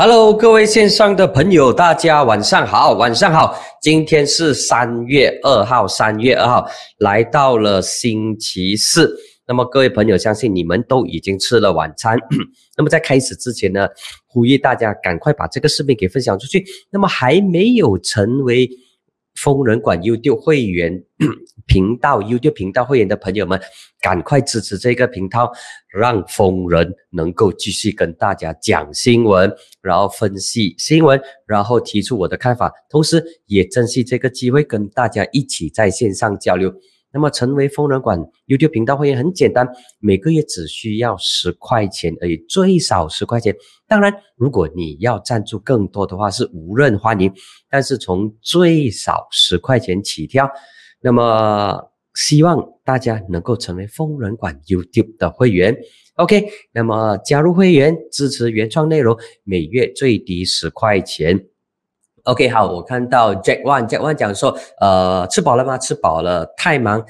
Hello，各位线上的朋友，大家晚上好，晚上好。今天是三月二号，三月二号来到了星期四。那么各位朋友，相信你们都已经吃了晚餐。那么在开始之前呢，呼吁大家赶快把这个视频给分享出去。那么还没有成为。疯人馆 Udu 会员 频道 Udu 频道会员的朋友们，赶快支持这个频道，让疯人能够继续跟大家讲新闻，然后分析新闻，然后提出我的看法，同时也珍惜这个机会跟大家一起在线上交流。那么成为疯人馆 YouTube 频道会员很简单，每个月只需要十块钱而已，最少十块钱。当然，如果你要赞助更多的话，是无论欢迎。但是从最少十块钱起跳，那么希望大家能够成为疯人馆 YouTube 的会员。OK，那么加入会员支持原创内容，每月最低十块钱。OK，好，我看到 Jack One，Jack One 讲说，呃，吃饱了吗？吃饱了，太忙，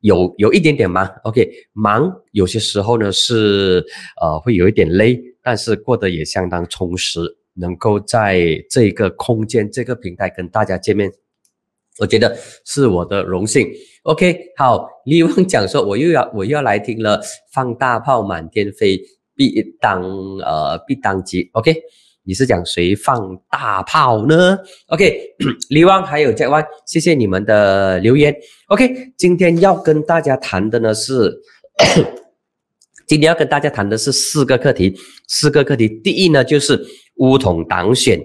有有一点点忙。OK，忙有些时候呢是呃会有一点累，但是过得也相当充实，能够在这个空间、这个平台跟大家见面，我觉得是我的荣幸。OK，好，李旺讲说，我又要我又要来听了，放大炮满天飞，必当呃必当机。OK。你是讲谁放大炮呢？OK，李旺还有嘉旺，谢谢你们的留言。OK，今天要跟大家谈的呢是，今天要跟大家谈的是四个课题，四个课题。第一呢就是乌统党选，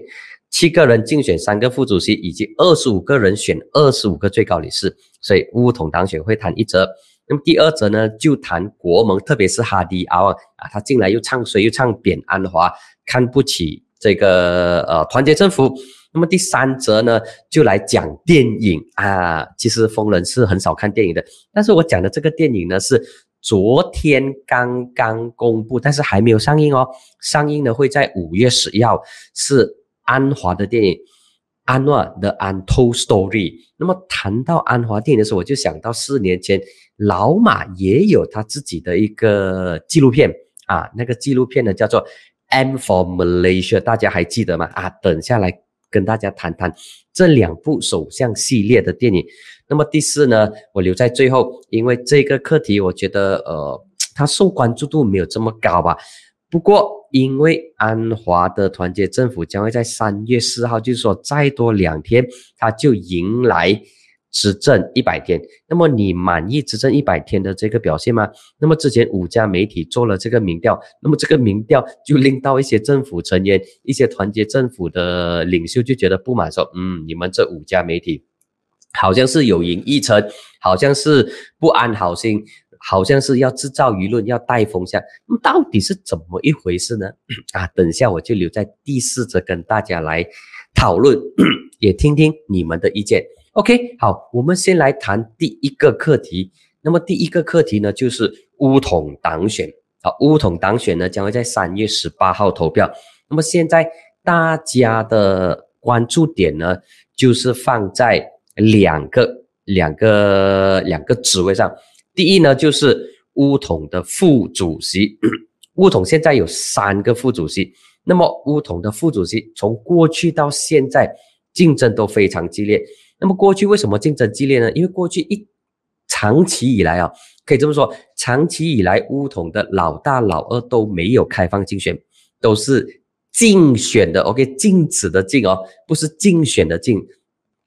七个人竞选三个副主席，以及二十五个人选二十五个最高理事，所以乌统党选会谈一则。那么第二则呢就谈国盟，特别是哈迪阿旺啊，他进来又唱衰又唱贬安华，看不起。这个呃团结政府，那么第三则呢，就来讲电影啊。其实疯人是很少看电影的，但是我讲的这个电影呢，是昨天刚刚公布，但是还没有上映哦。上映呢会在五月十一号，是安华的电影《安华的 Untold Story》。那么谈到安华电影的时候，我就想到四年前老马也有他自己的一个纪录片啊，那个纪录片呢叫做。M for Malaysia，大家还记得吗？啊，等下来跟大家谈谈这两部首相系列的电影。那么第四呢，我留在最后，因为这个课题我觉得呃，它受关注度没有这么高吧。不过因为安华的团结政府将会在三月四号，就是说再多两天，它就迎来。执政一百天，那么你满意执政一百天的这个表现吗？那么之前五家媒体做了这个民调，那么这个民调就令到一些政府成员、一些团结政府的领袖就觉得不满，说：“嗯，你们这五家媒体好像是有赢一成，好像是不安好心，好像是要制造舆论、要带风向。那么到底是怎么一回事呢？啊，等一下我就留在第四则跟大家来讨论，也听听你们的意见。” OK，好，我们先来谈第一个课题。那么第一个课题呢，就是乌统党选。好，乌统党选呢，将会在三月十八号投票。那么现在大家的关注点呢，就是放在两个、两个、两个职位上。第一呢，就是乌统的副主席。乌统现在有三个副主席。那么乌统的副主席从过去到现在竞争都非常激烈。那么过去为什么竞争激烈呢？因为过去一长期以来啊，可以这么说，长期以来乌统的老大老二都没有开放竞选，都是竞选的。OK，禁止的禁哦，不是竞选的禁。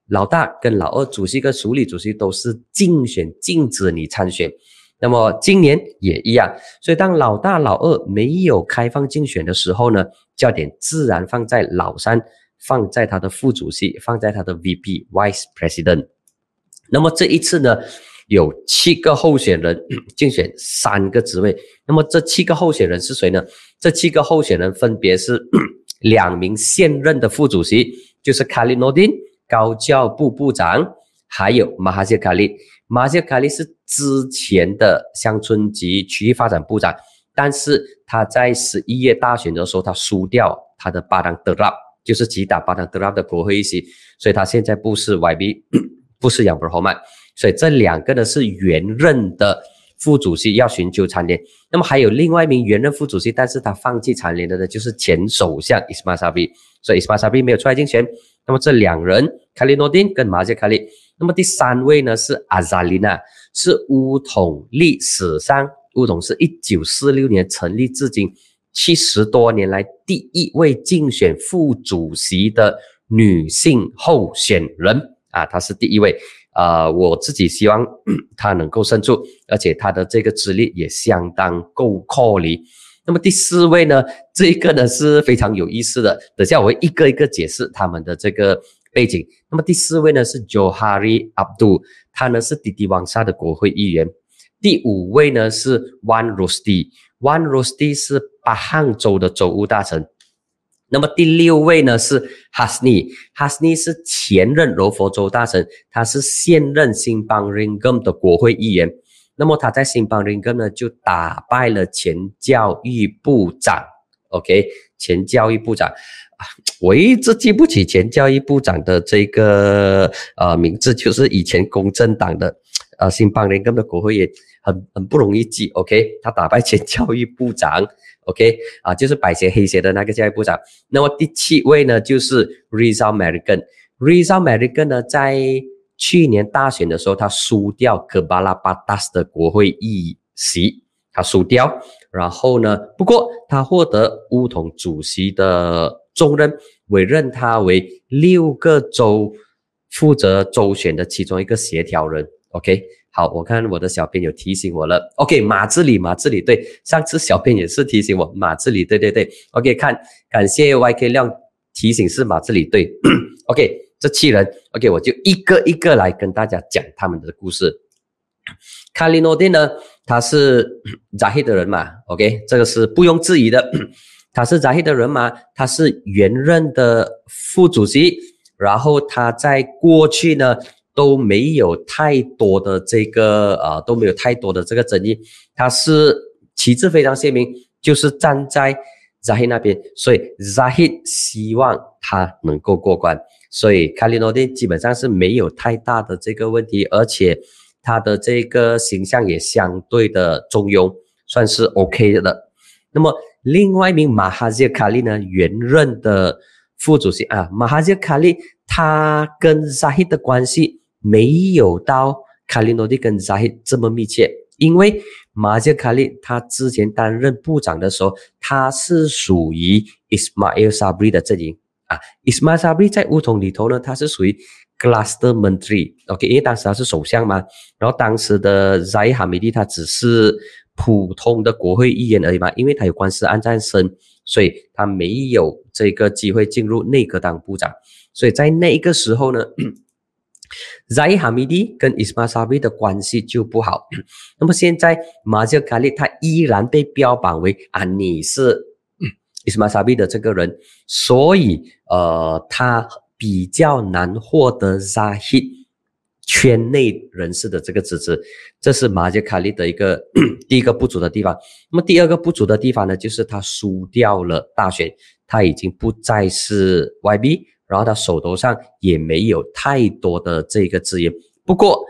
老大跟老二主席跟署理主席都是竞选，禁止你参选。那么今年也一样，所以当老大老二没有开放竞选的时候呢，焦点自然放在老三。放在他的副主席，放在他的 VP Vice President。那么这一次呢，有七个候选人 竞选三个职位。那么这七个候选人是谁呢？这七个候选人分别是 两名现任的副主席，就是卡利诺丁高教部部长，还有马哈谢卡利。马哈谢卡利是之前的乡村及区域发展部长，但是他在十一月大选的时候，他输掉他的巴当德拉。就是击打巴当德拉的国会议席，所以他现在不是 YB，不是杨伯豪曼，所以这两个呢是原任的副主席要寻求蝉联。那么还有另外一名原任副主席，但是他放弃蝉联的呢，就是前首相伊斯马萨比，所以伊斯马萨比没有出来竞选。那么这两人，卡里诺丁跟马杰卡利。那么第三位呢是阿扎琳娜，是乌统历史上乌统是一九四六年成立至今七十多年来第一位竞选副主席的女性候选人啊，她是第一位。呃，我自己希望 她能够胜出，而且她的这个资历也相当够靠力。那么第四位呢，这个呢是非常有意思的，等下我会一个一个解释他们的这个。背景，那么第四位呢是 Johari Abdul，他呢是滴滴王沙的国会议员。第五位呢是 One Rusty，One Rusty 是巴汉州的州务大臣。那么第六位呢是 Hasni，Hasni 是前任柔佛州大臣，他是现任新邦 Ringam 的国会议员。那么他在新邦 Ringam 呢就打败了前教育部长，OK，前教育部长。我一直记不起前教育部长的这个呃名字，就是以前公正党的呃新邦联根的国会议员，很很不容易记。OK，他打败前教育部长，OK 啊，就是白鞋黑鞋的那个教育部长。那么第七位呢，就是 Rizal American。Rizal American 呢，在去年大选的时候，他输掉 Kebala Batas 的国会议席，他输掉。然后呢，不过他获得乌统主席的。重任委任他为六个州负责州选的其中一个协调人。OK，好，我看我的小编有提醒我了。OK，马志里，马志里，对，上次小编也是提醒我，马志里，对对对。OK，看，感谢 YK 亮提醒是马志里，对。OK，这七人，OK，我就一个一个来跟大家讲他们的故事。卡里诺丁呢，他是 扎希的人嘛？OK，这个是不用质疑的。他是扎希的人嘛？他是原任的副主席，然后他在过去呢都没有太多的这个呃都没有太多的这个争议，他是旗帜非常鲜明，就是站在扎希那边，所以扎希希望他能够过关，所以卡利诺丁基本上是没有太大的这个问题，而且他的这个形象也相对的中庸，算是 OK 的。那么。另外一名马哈杰卡利呢，原任的副主席啊，马哈杰卡利他跟扎希的关系没有到卡利诺蒂跟扎希这么密切，因为马杰卡利他之前担任部长的时候，他是属于 Ismail Sabri 的阵营啊，Ismail Sabri 在乌统里头呢，他是属于 Cluster Menteri，OK，因为当时他是首相嘛，然后当时的扎伊哈米蒂他只是。普通的国会议员而已嘛，因为他有官司案在身，所以他没有这个机会进入内阁当部长。所以在那个时候呢，Zai Hamidi 跟 Isma Sabri 的关系就不好。那么现在马杰卡利他依然被标榜为啊你是 Isma Sabri 的这个人，所以呃他比较难获得 Zahi。圈内人士的这个支持，这是马杰卡利的一个 第一个不足的地方。那么第二个不足的地方呢，就是他输掉了大选，他已经不再是 YB，然后他手头上也没有太多的这个资源。不过，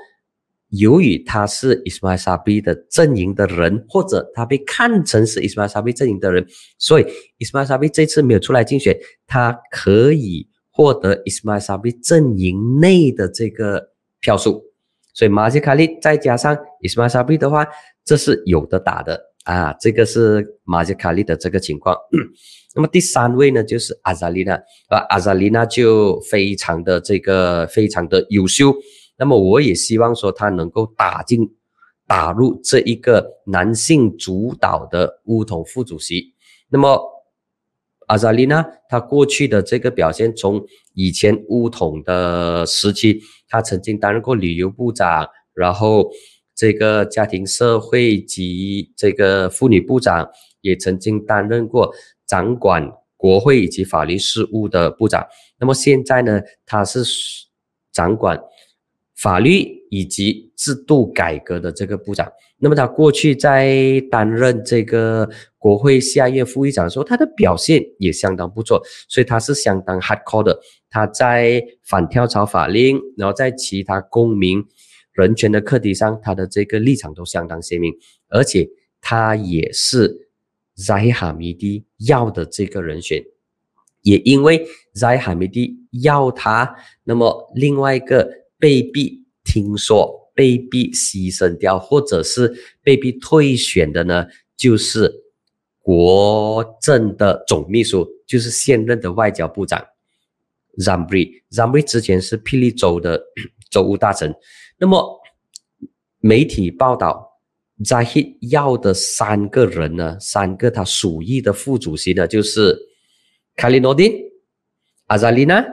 由于他是 Ismail Saab 的阵营的人，或者他被看成是 Ismail Saab 阵营的人，所以 Ismail Saab 这次没有出来竞选，他可以获得 Ismail Saab 阵营内的这个。票数，所以马吉卡利再加上伊斯马沙比的话，这是有的打的啊。这个是马杰卡利的这个情况。那么第三位呢，就是阿扎丽娜啊，阿扎丽娜就非常的这个非常的优秀。那么我也希望说他能够打进打入这一个男性主导的乌统副主席。那么。阿扎丽娜，她过去的这个表现，从以前乌统的时期，她曾经担任过旅游部长，然后这个家庭社会及这个妇女部长，也曾经担任过掌管国会以及法律事务的部长。那么现在呢，他是掌管。法律以及制度改革的这个部长，那么他过去在担任这个国会下院副议长的时候，他的表现也相当不错，所以他是相当 hardcore 的。他在反跳槽法令，然后在其他公民人权的课题上，他的这个立场都相当鲜明，而且他也是扎哈米蒂要的这个人选，也因为扎哈米蒂要他，那么另外一个被逼听说被逼牺牲掉，或者是被逼退选的呢，就是国政的总秘书，就是现任的外交部长。Zambri，Zambri 之前是霹雳州的 州务大臣。那么媒体报道在要的三个人呢，三个他属意的副主席呢，就是 Kalinodin、Azalina，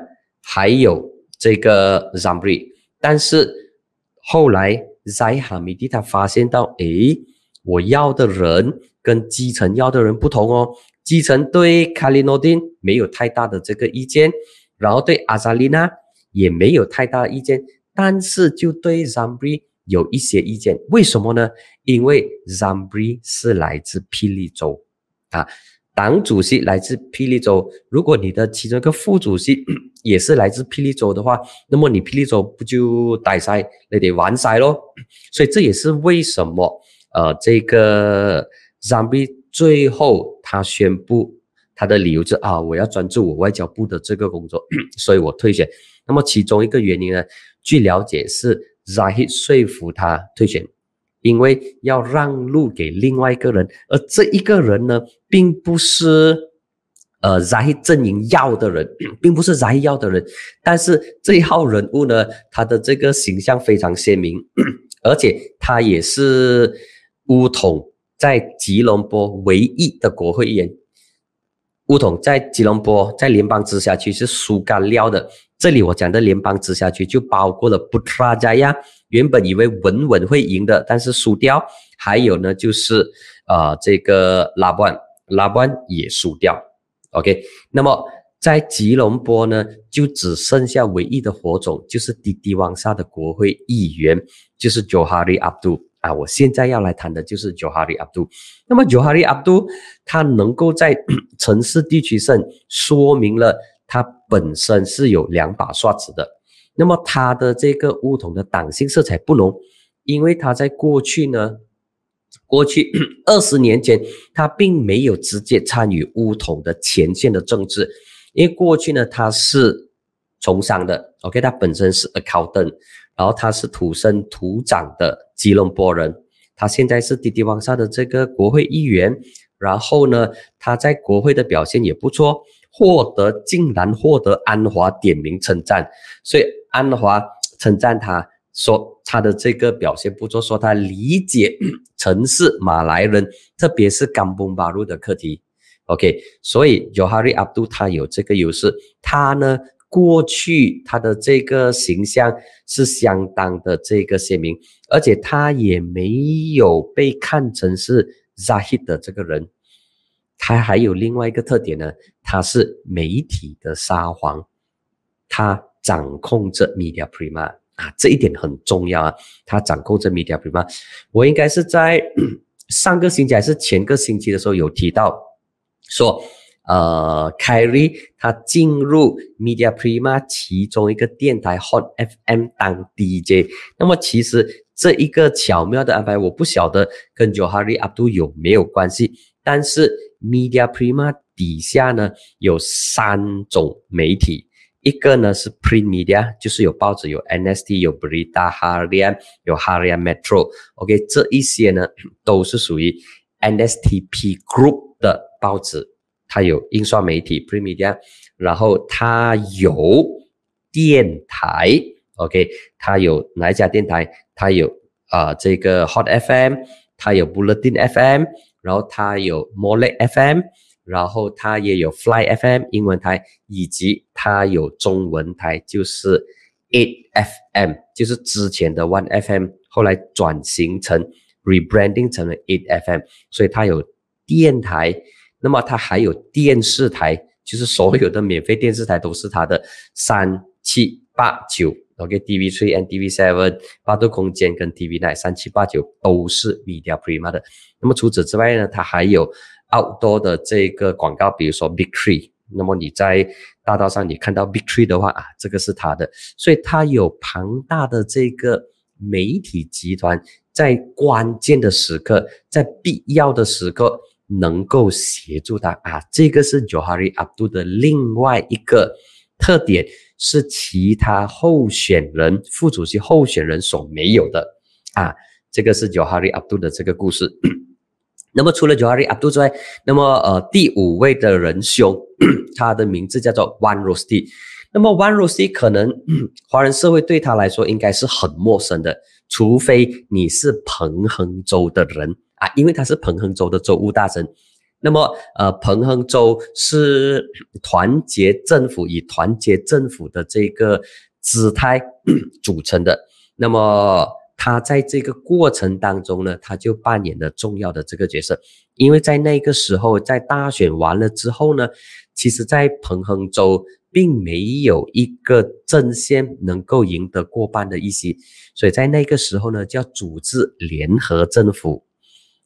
还有这个 Zambri。但是后来 Zahid 他发现到，诶，我要的人跟基层要的人不同哦。基层对 Kalinodin 没有太大的这个意见。然后对阿扎丽娜也没有太大的意见，但是就对 Zambri 有一些意见。为什么呢？因为 Zambri 是来自霹雳州啊，党主席来自霹雳州。如果你的其中一个副主席 也是来自霹雳州的话，那么你霹雳州不就呆塞，那得完塞咯。所以这也是为什么呃，这个 Zambri 最后他宣布。他的理由是啊，我要专注我外交部的这个工作，所以我退选。那么其中一个原因呢，据了解是扎希说服他退选，因为要让路给另外一个人，而这一个人呢，并不是呃扎希阵营要的人，并不是扎希要的人。但是这一号人物呢，他的这个形象非常鲜明，而且他也是乌统在吉隆坡唯一的国会议员。乌统在吉隆坡，在联邦直辖区是输干料的。这里我讲的联邦直辖区就包括了布拉加亚，原本以为稳稳会赢的，但是输掉。还有呢，就是呃这个拉布安，拉布安也输掉。OK，那么在吉隆坡呢，就只剩下唯一的火种，就是迪迪旺萨的国会议员，就是 Johari Abdul。啊，我现在要来谈的就是 Johari Abdul。那么 Johari Abdul 他能够在 城市地区胜，说明了他本身是有两把刷子的。那么他的这个乌统的党性色彩不浓，因为他在过去呢，过去 二十年前他并没有直接参与乌统的前线的政治，因为过去呢他是从商的，OK，他本身是 accountant。然后他是土生土长的吉隆坡人，他现在是滴滴旺萨的这个国会议员。然后呢，他在国会的表现也不错，获得竟然获得安华点名称赞，所以安华称赞他说他的这个表现不错，说他理解城市马来人，特别是甘崩巴路的课题。OK，所以 Johari Abdul 他有这个优势，他呢。过去他的这个形象是相当的这个鲜明，而且他也没有被看成是 Zahid 的这个人。他还有另外一个特点呢，他是媒体的沙皇，他掌控着 Media Prima 啊，这一点很重要啊。他掌控着 Media Prima，我应该是在上个星期还是前个星期的时候有提到说。呃，Kerry 他进入 Media Prima 其中一个电台 Hot FM 当 DJ，那么其实这一个巧妙的安排，我不晓得跟 Johari Abdul 有没有关系，但是 Media Prima 底下呢有三种媒体，一个呢是 Print Media，就是有报纸，有 NST，有 Berita Harian，有 Harian Metro，OK，这一些呢都是属于 NSTP Group 的报纸。它有印刷媒体 Print Media，然后它有电台，OK，它有哪一家电台？它有啊这个 Hot FM，它有 Bulletin FM，然后它有 Mole FM，然后它也有 Fly FM 英文台，以及它有中文台，就是 Eight FM，就是之前的 One FM，后来转型成 rebranding 成了 Eight FM，所以它有电台。那么它还有电视台，就是所有的免费电视台都是它的三七八九，OK，TV Three and TV Seven，八度空间跟 TV Nine，三七八九都是 Media Prima 的。那么除此之外呢，它还有 outdoor 的这个广告，比如说 Big Tree。那么你在大道上你看到 Big Tree 的话啊，这个是它的，所以它有庞大的这个媒体集团在关键的时刻，在必要的时刻能够协助他啊。这个是 Johari Abdul 的另外一个特点，是其他候选人、副主席候选人所没有的啊。这个是 Johari Abdul 的这个故事。那么除了 Johari Abdul 之外，那么呃第五位的仁兄，他的名字叫做 Wan Rosti。那么 Wan Rosti 可能 华人社会对他来说应该是很陌生的，除非你是彭亨州的人啊，因为他是彭亨州的州务大臣。那么呃彭亨州是团结政府以团结政府的这个姿态组成的。那么他在这个过程当中呢，他就扮演了重要的这个角色，因为在那个时候，在大选完了之后呢，其实，在彭亨州并没有一个阵线能够赢得过半的议席，所以在那个时候呢，就要组织联合政府。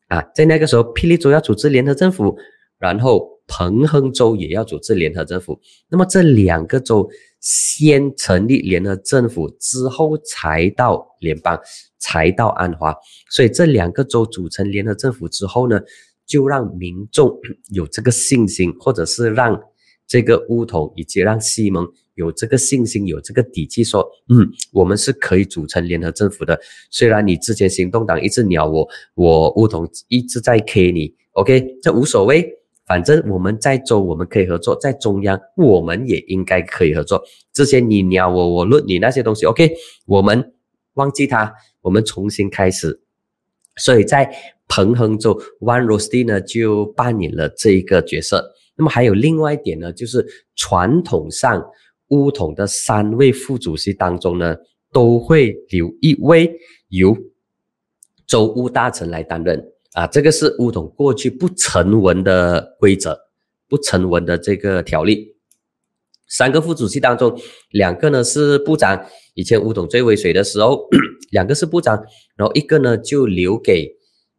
啊，在那个时候，霹雳州要组织联合政府，然后彭亨州也要组织联合政府，那么这两个州。先成立联合政府，之后才到联邦，才到安华。所以这两个州组成联合政府之后呢，就让民众 有这个信心，或者是让这个乌统以及让西蒙有这个信心，有这个底气，说，嗯，我们是可以组成联合政府的。虽然你之前行动党一直鸟我，我乌统一直在 K 你，OK，这无所谓。反正我们在州我们可以合作，在中央我们也应该可以合作。之前你鸟我，我论你那些东西，OK，我们忘记他，我们重新开始。所以在彭亨州，One Rosti 呢就扮演了这一个角色。那么还有另外一点呢，就是传统上乌统的三位副主席当中呢，都会留一位由州务大臣来担任。啊，这个是乌统过去不成文的规则，不成文的这个条例。三个副主席当中，两个呢是部长，以前乌统最威水的时候，两个是部长，然后一个呢就留给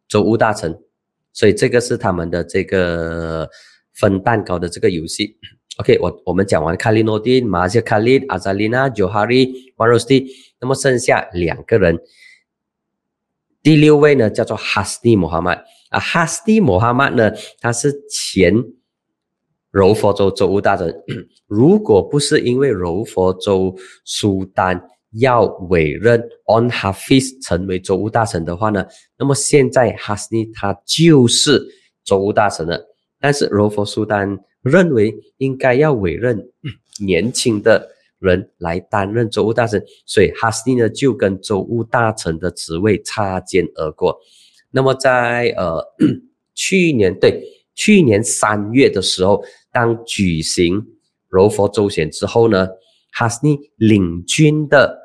州务大臣，所以这个是他们的这个分蛋糕的这个游戏。OK，我我们讲完卡利诺丁、马西卡利、阿扎丽娜、九哈利、瓦罗斯蒂，那么剩下两个人。第六位呢，叫做哈斯蒂·穆罕默啊，哈斯蒂·穆罕默呢，他是前柔佛州州务大臣。如果不是因为柔佛州苏丹要委任 On Hafiz 成为州务大臣的话呢，那么现在哈斯蒂他就是州务大臣了。但是柔佛苏丹认为应该要委任年轻的。人来担任州务大臣，所以哈斯蒂呢就跟州务大臣的职位擦肩而过。那么在呃 去年对去年三月的时候，当举行柔佛州选之后呢，哈斯蒂领军的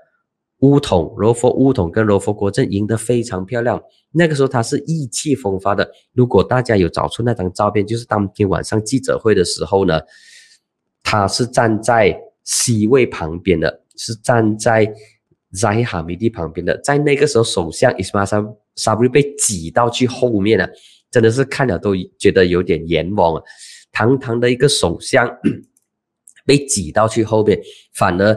乌统柔佛乌统跟柔佛国政赢得非常漂亮。那个时候他是意气风发的。如果大家有找出那张照片，就是当天晚上记者会的时候呢，他是站在。C 位旁边的是站在 Zaiha 旁边的，在那个时候，首相 Ismail Sabri 被挤到去后面了，真的是看了都觉得有点冤枉啊！堂堂的一个首相 被挤到去后边，反而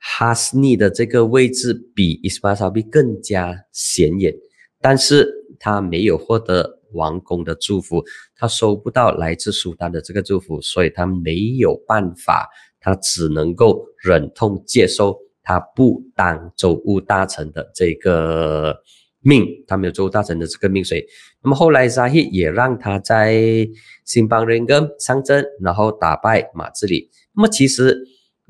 哈斯尼的这个位置比 Ismail Sabri 更加显眼，但是他没有获得王公的祝福，他收不到来自苏丹的这个祝福，所以他没有办法。他只能够忍痛接受他不当州务大臣的这个命，他没有周务大臣的这个命水。那么后来沙希也让他在新邦人跟上阵，然后打败马志里。那么其实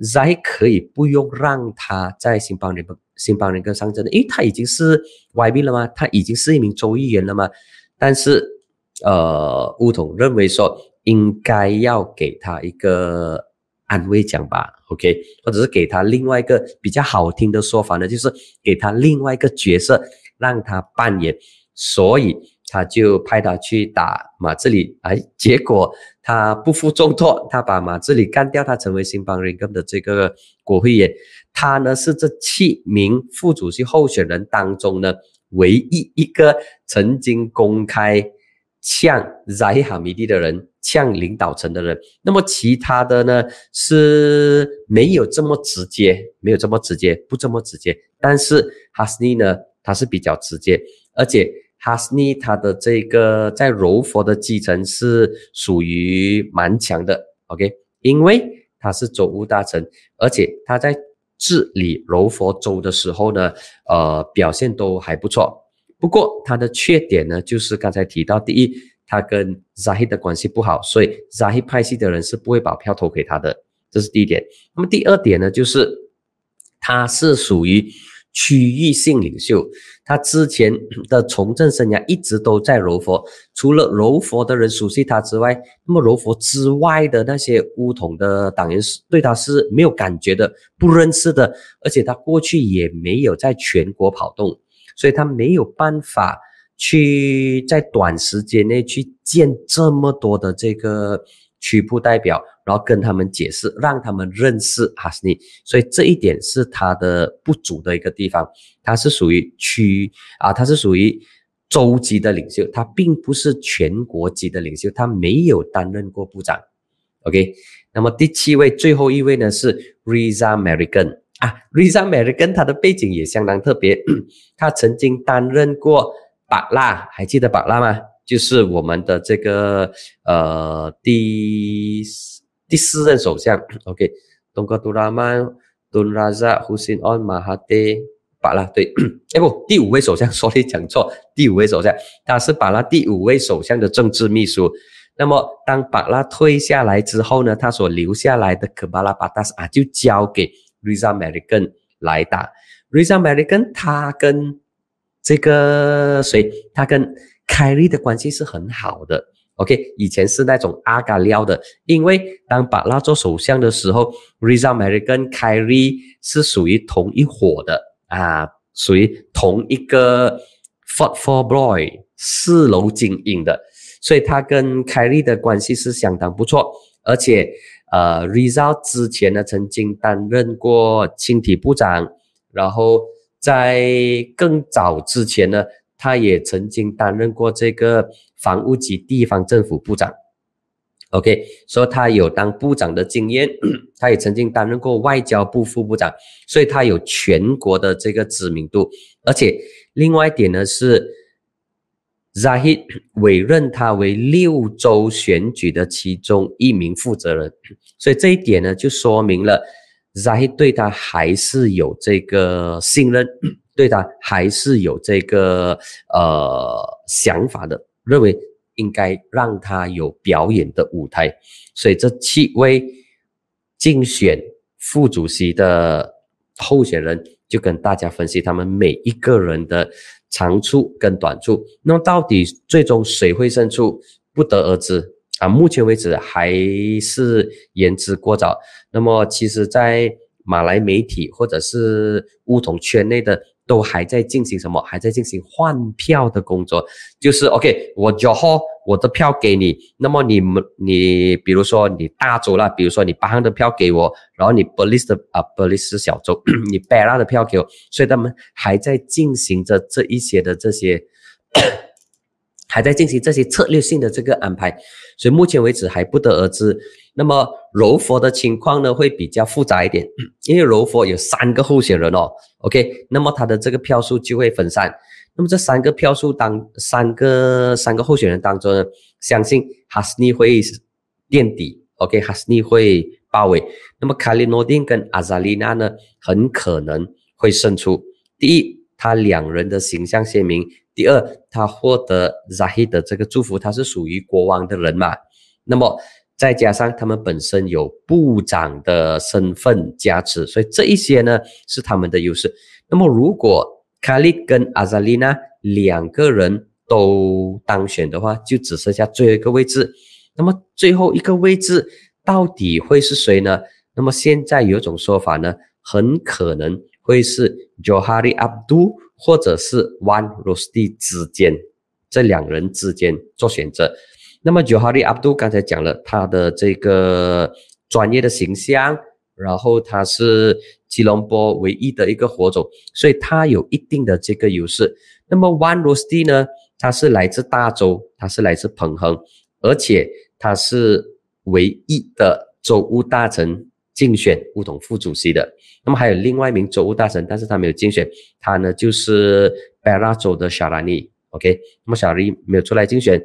沙希可以不用让他在新邦人新邦人跟上阵的，因为他已经是 YB 了吗？他已经是一名州议员了吗？但是呃，乌统认为说应该要给他一个。安慰奖吧，OK，或者是给他另外一个比较好听的说法呢，就是给他另外一个角色让他扮演，所以他就派他去打马志里，哎，结果他不负重托，他把马志里干掉，他成为新邦人根的这个国会议员，他呢是这七名副主席候选人当中呢唯一一个曾经公开呛 Zahid Hamidi 的人，呛领导层的人。那么其他的呢是没有这么直接，没有这么直接，不这么直接。但是哈斯尼呢，他是比较直接，而且哈斯尼他的这个在柔佛的基层是属于蛮强的。OK，因为他是州务大臣，而且他在治理柔佛州的时候呢，呃，表现都还不错。不过他的缺点呢，就是刚才提到，第一，他跟 Zahid 的关系不好，所以 Zahid 派系的人是不会把票投给他的，这是第一点。那么第二点呢，就是他是属于区域性领袖，他之前的从政生涯一直都在柔佛，除了柔佛的人熟悉他之外，那么柔佛之外的那些乌统的党员是对他是没有感觉的，不认识的，而且他过去也没有在全国跑动。所以他没有办法去在短时间内去见这么多的这个区部代表，然后跟他们解释，让他们认识哈斯尼。所以这一点是他的不足的一个地方。他是属于区啊，他是属于州级的领袖，他并不是全国级的领袖，他没有担任过部长。OK，那么第七位，最后一位呢是 Riza American。啊，Riza American 他的背景也相当特别，他曾经担任过巴拉，还记得巴拉吗？就是我们的这个呃第第四任首相。OK，东哥杜拉曼、杜拉扎、胡辛安、马哈迪、巴拉，对，哎不，第五位首相，说你讲错，第五位首相，他是巴拉第五位首相的政治秘书。那么当巴拉退下来之后呢，他所留下来的可巴拉巴达斯啊，就交给。Riza m e r i c a n 来打，Riza American 他跟这个谁，他跟凯利的关系是很好的。OK，以前是那种阿嘎廖的，因为当巴拉做首相的时候，Riza m a r i 跟凯利是属于同一伙的啊，属于同一个 Fort Four Boy 四楼精英的，所以他跟凯利的关系是相当不错，而且。呃，Riza 之前呢，曾经担任过青体部长，然后在更早之前呢，他也曾经担任过这个房屋及地方政府部长。OK，说他有当部长的经验，他也曾经担任过外交部副部长，所以他有全国的这个知名度。而且另外一点呢是。扎希委任他为六州选举的其中一名负责人，所以这一点呢，就说明了扎希对他还是有这个信任，对他还是有这个呃想法的，认为应该让他有表演的舞台。所以这七位竞选副主席的候选人，就跟大家分析他们每一个人的。长处跟短处，那么到底最终谁会胜出，不得而知啊！目前为止还是言之过早。那么，其实，在马来媒体或者是乌统圈内的。都还在进行什么？还在进行换票的工作，就是 OK，我九号我的票给你，那么你们你比如说你大州啦，比如说你八号的票给我，然后你 b l i s 的啊 b l i s 小州，你 b 拉的票给我，所以他们还在进行着这一些的这些，还在进行这些策略性的这个安排，所以目前为止还不得而知。那么柔佛的情况呢，会比较复杂一点，因为柔佛有三个候选人哦，OK，那么他的这个票数就会分散。那么这三个票数当三个三个候选人当中呢，相信哈斯尼会垫底，OK，哈斯尼会包围。那么卡利诺丁跟阿扎丽娜呢，很可能会胜出。第一，他两人的形象鲜明；第二，他获得扎希的这个祝福，他是属于国王的人嘛。那么再加上他们本身有部长的身份加持，所以这一些呢是他们的优势。那么如果卡利跟阿扎丽娜两个人都当选的话，就只剩下最后一个位置。那么最后一个位置到底会是谁呢？那么现在有种说法呢，很可能会是 Johari Abdul 或者是 One Rusty 之间这两人之间做选择。那么九哈利阿布杜刚才讲了他的这个专业的形象，然后他是吉隆坡唯一的一个火种，所以他有一定的这个优势。那么 One Rusty 呢，他是来自大洲，他是来自彭亨，而且他是唯一的州务大臣竞选乌统副主席的。那么还有另外一名州务大臣，但是他没有竞选，他呢就是巴拉州的小拉尼。OK，那么小拉尼没有出来竞选，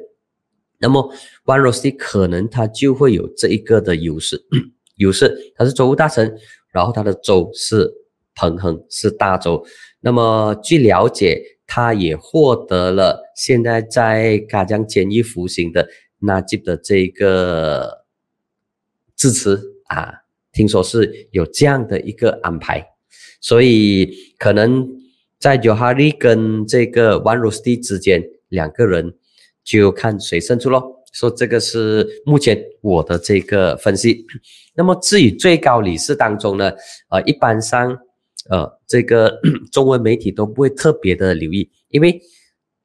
那么 One Rossi 可能他就会有这一个的优势，优势他是州务大臣，然后他的州是彭亨，是大州。那么据了解。他也获得了现在在嘎江监狱服刑的纳吉的这一个支持啊，听说是有这样的一个安排，所以可能在尤哈利跟这个万鲁斯蒂之间，两个人就看谁胜出咯。说这个是目前我的这个分析。那么至于最高理事当中呢，呃，一般上。呃，这个 中文媒体都不会特别的留意，因为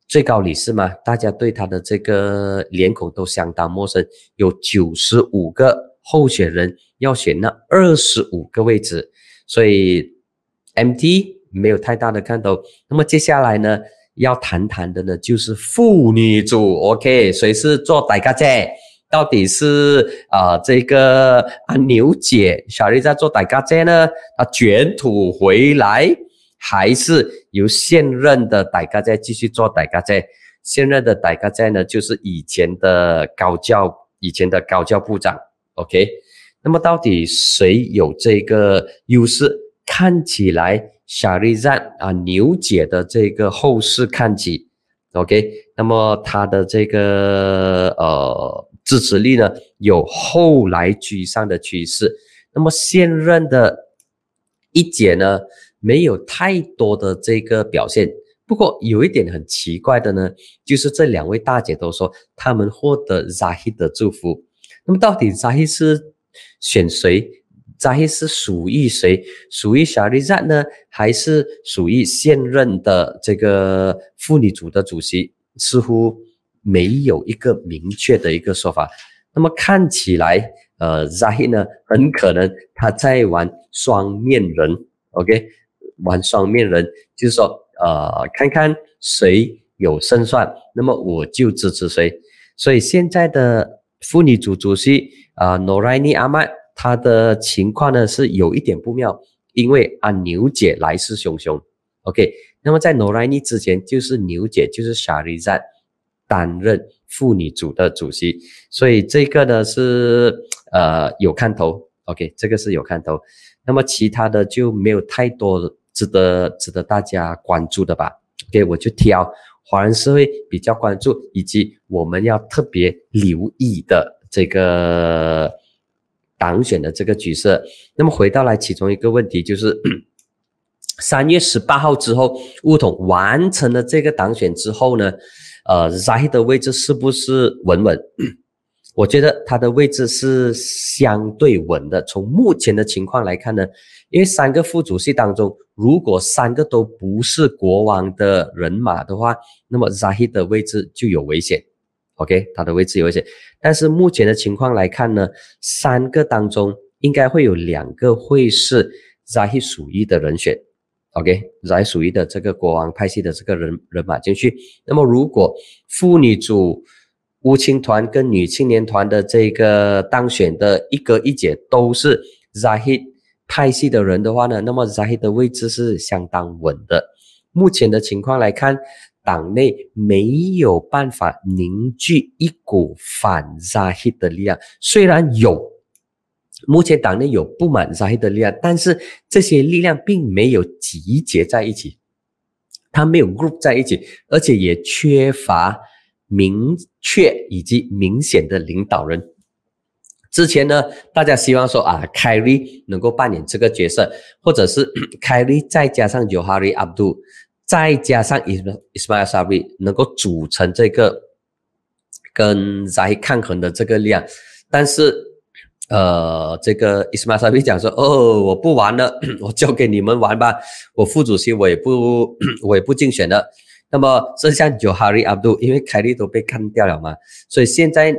最高理事嘛，大家对他的这个脸孔都相当陌生。有九十五个候选人要选那二十五个位置，所以 MT 没有太大的看头。那么接下来呢，要谈谈的呢就是妇女组，OK，谁是做大家姐？到底是啊，这个啊牛姐小丽在做代家姐呢？啊卷土回来，还是由现任的代家姐继续做代家姐？现任的代家姐呢，就是以前的高教，以前的高教部长。OK，那么到底谁有这个优势？看起来小丽在啊牛姐的这个后市看起，OK，那么她的这个呃。支持力呢有后来居上的趋势，那么现任的一姐呢没有太多的这个表现。不过有一点很奇怪的呢，就是这两位大姐都说他们获得 Zahid 的祝福。那么到底扎希是选谁扎希是属于谁？属于小丽赞呢，还是属于现任的这个妇女组的主席？似乎。没有一个明确的一个说法，那么看起来，呃，Zahid 呢，很可能他在玩双面人，OK，玩双面人，就是说，呃，看看谁有胜算，那么我就支持谁。所以现在的妇女组主席啊，Noraini Ahmad，他的情况呢是有一点不妙，因为啊牛姐来势汹汹，OK，那么在诺莱尼之前就是牛姐，就是莎莉在。担任妇女组的主席，所以这个呢是呃有看头，OK，这个是有看头。那么其他的就没有太多值得值得大家关注的吧？OK，我就挑华人社会比较关注以及我们要特别留意的这个党选的这个局势。那么回到来其中一个问题就是，三月十八号之后，乌统完成了这个党选之后呢？呃，Zai 的位置是不是稳稳？我觉得他的位置是相对稳的。从目前的情况来看呢，因为三个副主席当中，如果三个都不是国王的人马的话，那么扎希的位置就有危险。OK，他的位置有危险。但是目前的情况来看呢，三个当中应该会有两个会是扎希属于的人选。OK，来属于的这个国王派系的这个人人马进去。那么，如果妇女组乌青团跟女青年团的这个当选的一哥一姐都是扎希派系的人的话呢，那么扎希的位置是相当稳的。目前的情况来看，党内没有办法凝聚一股反扎希的力量，虽然有。目前党内有不满扎希的力量，但是这些力量并没有集结在一起，他没有 group 在一起，而且也缺乏明确以及明显的领导人。之前呢，大家希望说啊，凯利能够扮演这个角色，或者是 凯利再加上 Johari Abdul，再加上 Ismail Sabri 能够组成这个跟扎希抗衡的这个量，但是。呃，这个伊斯马沙比讲说，哦，我不玩了，我交给你们玩吧。我副主席我也不，我也不竞选了。那么剩下有哈里阿杜，因为凯利都被干掉了嘛，所以现在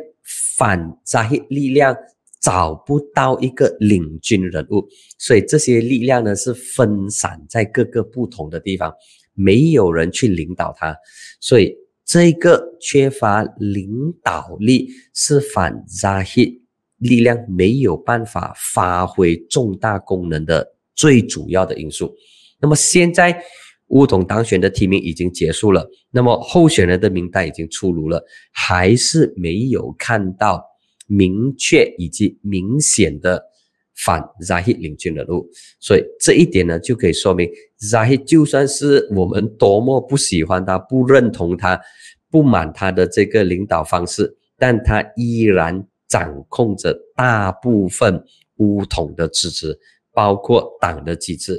反扎希力量找不到一个领军人物，所以这些力量呢是分散在各个不同的地方，没有人去领导他，所以。这个缺乏领导力是反扎希力量没有办法发挥重大功能的最主要的因素。那么现在乌统当选的提名已经结束了，那么候选人的名单已经出炉了，还是没有看到明确以及明显的反扎希领军的路，所以这一点呢就可以说明扎希就算是我们多么不喜欢他、不认同他、不满他的这个领导方式，但他依然。掌控着大部分乌统的支持，包括党的机制。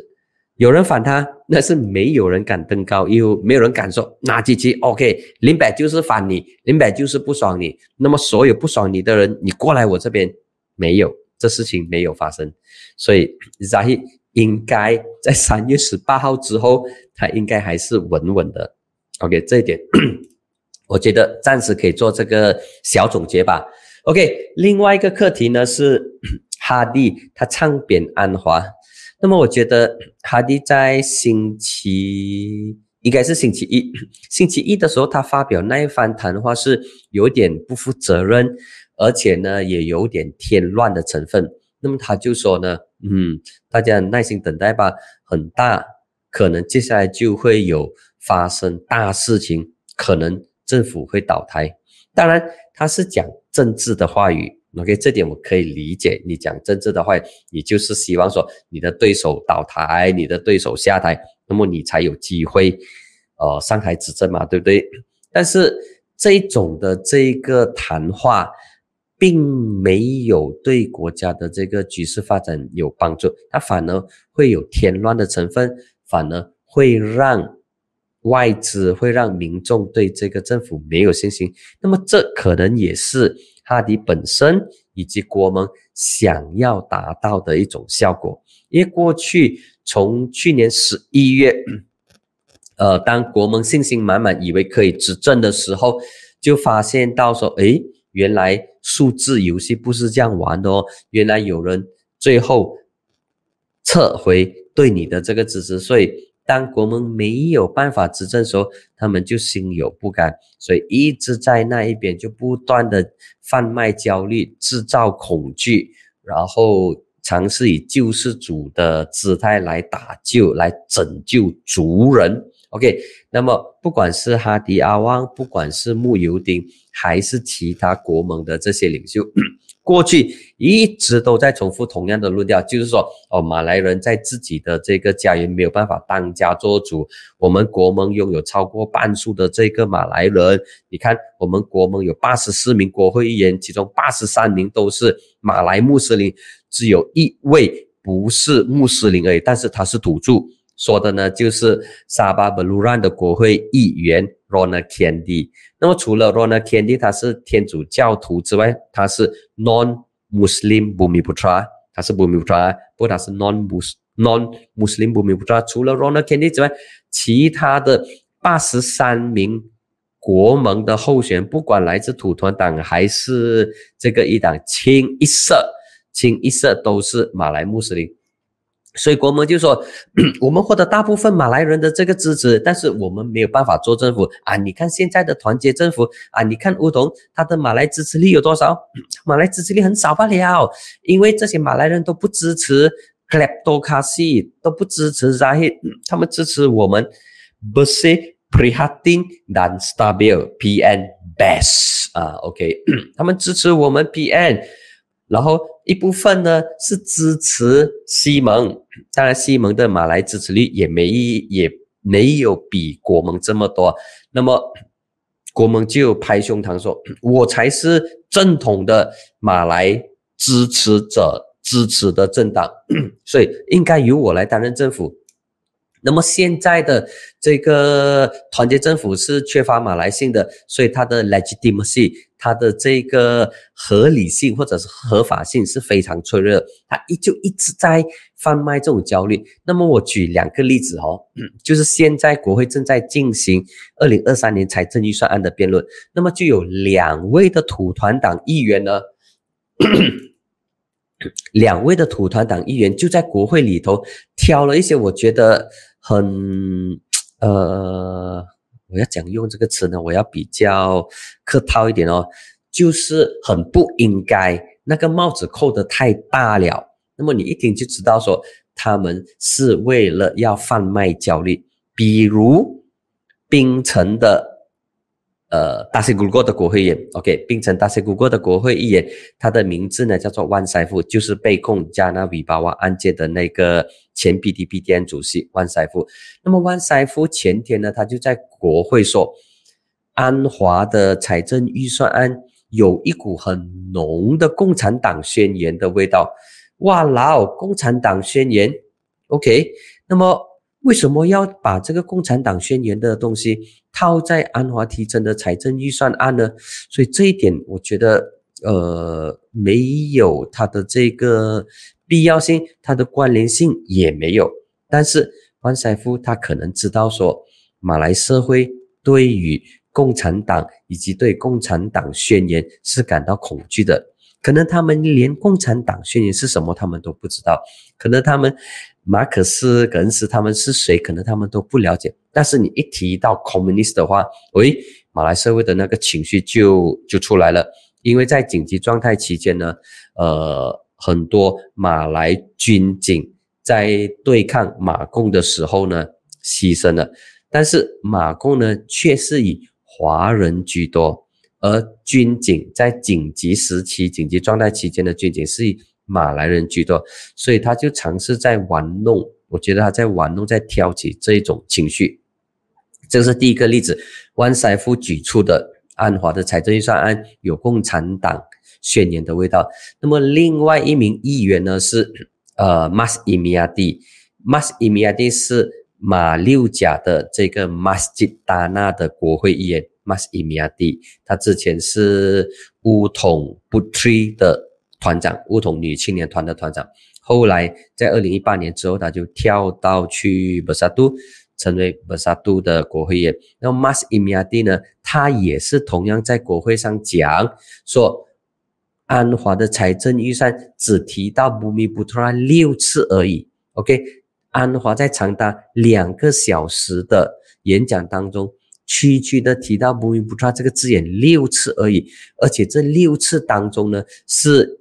有人反他，那是没有人敢登高，又没有人敢说那几期 OK，林北就是反你，林北就是不爽你。那么所有不爽你的人，你过来我这边，没有这事情没有发生。所以 Zahid 应该在三月十八号之后，他应该还是稳稳的。OK，这一点，我觉得暂时可以做这个小总结吧。OK，另外一个课题呢是 哈迪他唱扁安华，那么我觉得哈迪在星期应该是星期一，星期一的时候他发表那一番谈话是有点不负责任，而且呢也有点添乱的成分。那么他就说呢，嗯，大家耐心等待吧，很大可能接下来就会有发生大事情，可能政府会倒台。当然他是讲。政治的话语，OK，这点我可以理解。你讲政治的话，你就是希望说你的对手倒台，你的对手下台，那么你才有机会，呃，上台执政嘛，对不对？但是这种的这个谈话，并没有对国家的这个局势发展有帮助，它反而会有添乱的成分，反而会让。外资会让民众对这个政府没有信心，那么这可能也是哈迪本身以及国盟想要达到的一种效果。因为过去从去年十一月，呃，当国盟信心满满，以为可以执政的时候，就发现到说，诶，原来数字游戏不是这样玩的哦，原来有人最后撤回对你的这个支持，所以。当国盟没有办法执政的时候，他们就心有不甘，所以一直在那一边就不断的贩卖焦虑、制造恐惧，然后尝试以救世主的姿态来打救、来拯救族人。OK，那么不管是哈迪阿旺，不管是穆尤丁，还是其他国盟的这些领袖。过去一直都在重复同样的论调，就是说，哦，马来人在自己的这个家园没有办法当家做主。我们国盟拥有超过半数的这个马来人，你看，我们国盟有八十四名国会议员，其中八十三名都是马来穆斯林，只有一位不是穆斯林而已，但是他是土著。说的呢，就是沙巴布鲁兰的国会议员 Rona Kendi。那么除了 Rona Kendi 他是天主教徒之外，他是 Non-Muslim Bumiputra，他是 Bumiputra，不过他是 Non-Mus Non-Muslim Bumiputra。除了 Rona Kendi 之外，其他的八十三名国盟的候选人，不管来自土团党还是这个一党，清一色，清一色都是马来穆斯林。所以国盟就说，我们获得大部分马来人的这个支持，但是我们没有办法做政府啊！你看现在的团结政府啊，你看乌统他的马来支持率有多少？马来支持率很少罢了，因为这些马来人都不支持 Kleptocracy，都不支持 Zahid，他们支持我们 Bersih Prihatin dan Stabil（PN Bes 啊，OK，他们支持我们 PN。然后一部分呢是支持西蒙，当然西蒙的马来支持率也没也没有比国盟这么多。那么国盟就拍胸膛说：“我才是正统的马来支持者，支持的政党，所以应该由我来担任政府。”那么现在的这个团结政府是缺乏马来性的，所以它的 legitimacy，它的这个合理性或者是合法性是非常脆弱，它依旧一直在贩卖这种焦虑。那么我举两个例子哦，就是现在国会正在进行二零二三年财政预算案的辩论，那么就有两位的土团党议员呢。两位的土团党议员就在国会里头挑了一些我觉得很呃，我要讲用这个词呢，我要比较客套一点哦，就是很不应该，那个帽子扣得太大了。那么你一听就知道说，他们是为了要贩卖焦虑，比如冰城的。呃，大西古国的国会议员，OK，槟城大西古国的国会议员，他的名字呢叫做万塞夫，就是被控加纳比巴瓦案件的那个前 PDPDN 主席万塞夫。那么万塞夫前天呢，他就在国会说，安华的财政预算案有一股很浓的共产党宣言的味道。哇老，共产党宣言，OK，那么。为什么要把这个共产党宣言的东西套在安华提成的财政预算案呢？所以这一点，我觉得呃没有它的这个必要性，它的关联性也没有。但是万塞夫他可能知道说，马来社会对于共产党以及对共产党宣言是感到恐惧的，可能他们连共产党宣言是什么他们都不知道，可能他们。马克思、格恩斯他们是谁？可能他们都不了解。但是你一提到 communist 的话，喂，马来社会的那个情绪就就出来了。因为在紧急状态期间呢，呃，很多马来军警在对抗马共的时候呢，牺牲了。但是马共呢，却是以华人居多，而军警在紧急时期、紧急状态期间的军警是以。马来人居多，所以他就尝试在玩弄，我觉得他在玩弄，在挑起这一种情绪。这是第一个例子，万塞夫举出的安华的财政预算案有共产党宣言的味道。那么另外一名议员呢是呃 Mas Imiadi，Mas Imiadi 是马六甲的这个 Masjid Dana 的国会议员，Mas Imiadi，他之前是乌统 Putri 的。团长，乌统女青年团的团长，后来在二零一八年之后，他就跳到去布萨杜，成为布萨杜的国会议员。那么 Mas Imiadi 呢，他也是同样在国会上讲说，安华的财政预算只提到 Bumi Putra 六次而已。OK，安华在长达两个小时的演讲当中，区区的提到 Bumi Putra 这个字眼六次而已，而且这六次当中呢是。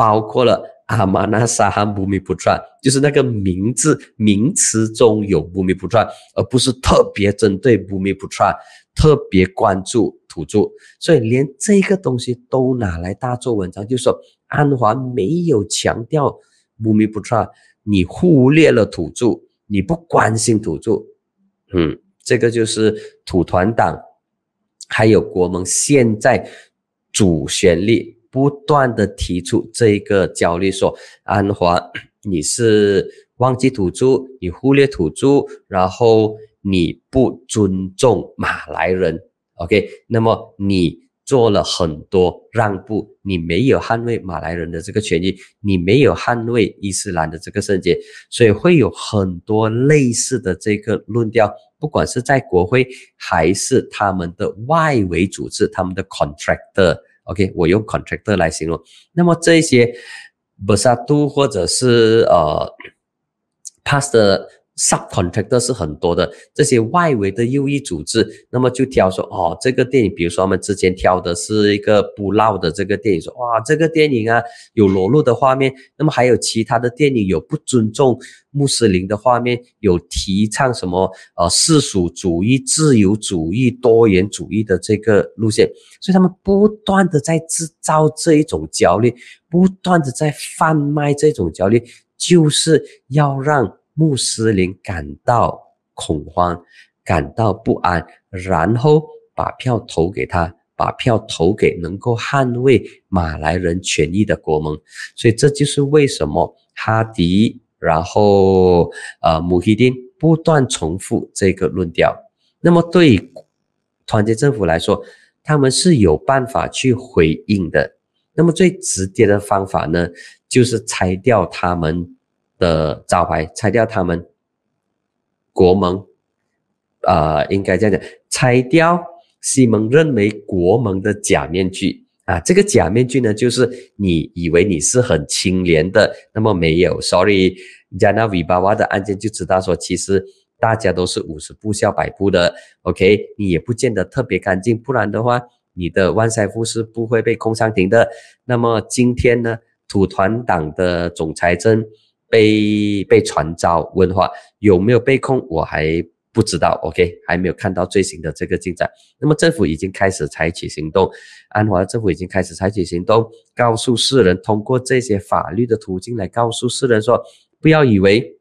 包括了阿玛纳沙哈布米普传，就是那个名字名词中有布米普传，而不是特别针对布米普传，特别关注土著，所以连这个东西都拿来大做文章，就说安华没有强调布米普传，你忽略了土著，你不关心土著，嗯，这个就是土团党还有国盟现在主旋律。不断的提出这一个焦虑，说安华 你是忘记土著，你忽略土著，然后你不尊重马来人，OK？那么你做了很多让步，你没有捍卫马来人的这个权益，你没有捍卫伊斯兰的这个圣洁，所以会有很多类似的这个论调，不管是在国会还是他们的外围组织，他们的 contractor。OK，我用 contractor 来形容。那么这些 b e s a t u 或者是呃 past subcontractor 是很多的，这些外围的右翼组织，那么就挑说哦，这个电影，比如说我们之前挑的是一个不闹的这个电影，说哇，这个电影啊有裸露的画面，那么还有其他的电影有不尊重穆斯林的画面，有提倡什么呃世俗主义、自由主义、多元主义的这个路线，所以他们不断的在制造这一种焦虑，不断的在贩卖这种焦虑，就是要让。穆斯林感到恐慌，感到不安，然后把票投给他，把票投给能够捍卫马来人权益的国盟。所以这就是为什么哈迪，然后呃穆希丁不断重复这个论调。那么对团结政府来说，他们是有办法去回应的。那么最直接的方法呢，就是拆掉他们。的招牌拆掉他们国盟，啊，应该这样讲，拆掉西蒙认为国盟的假面具。啊，这个假面具呢，就是你以为你是很清廉的，那么没有，sorry，加纳维巴瓦的案件就知道说，其实大家都是五十步笑百步的，OK，你也不见得特别干净，不然的话，你的万塞夫是不会被控上庭的。那么今天呢，土团党的总裁证被被传召问话，有没有被控，我还不知道，OK，还没有看到最新的这个进展。那么政府已经开始采取行动，安华政府已经开始采取行动，告诉世人，通过这些法律的途径来告诉世人说，不要以为。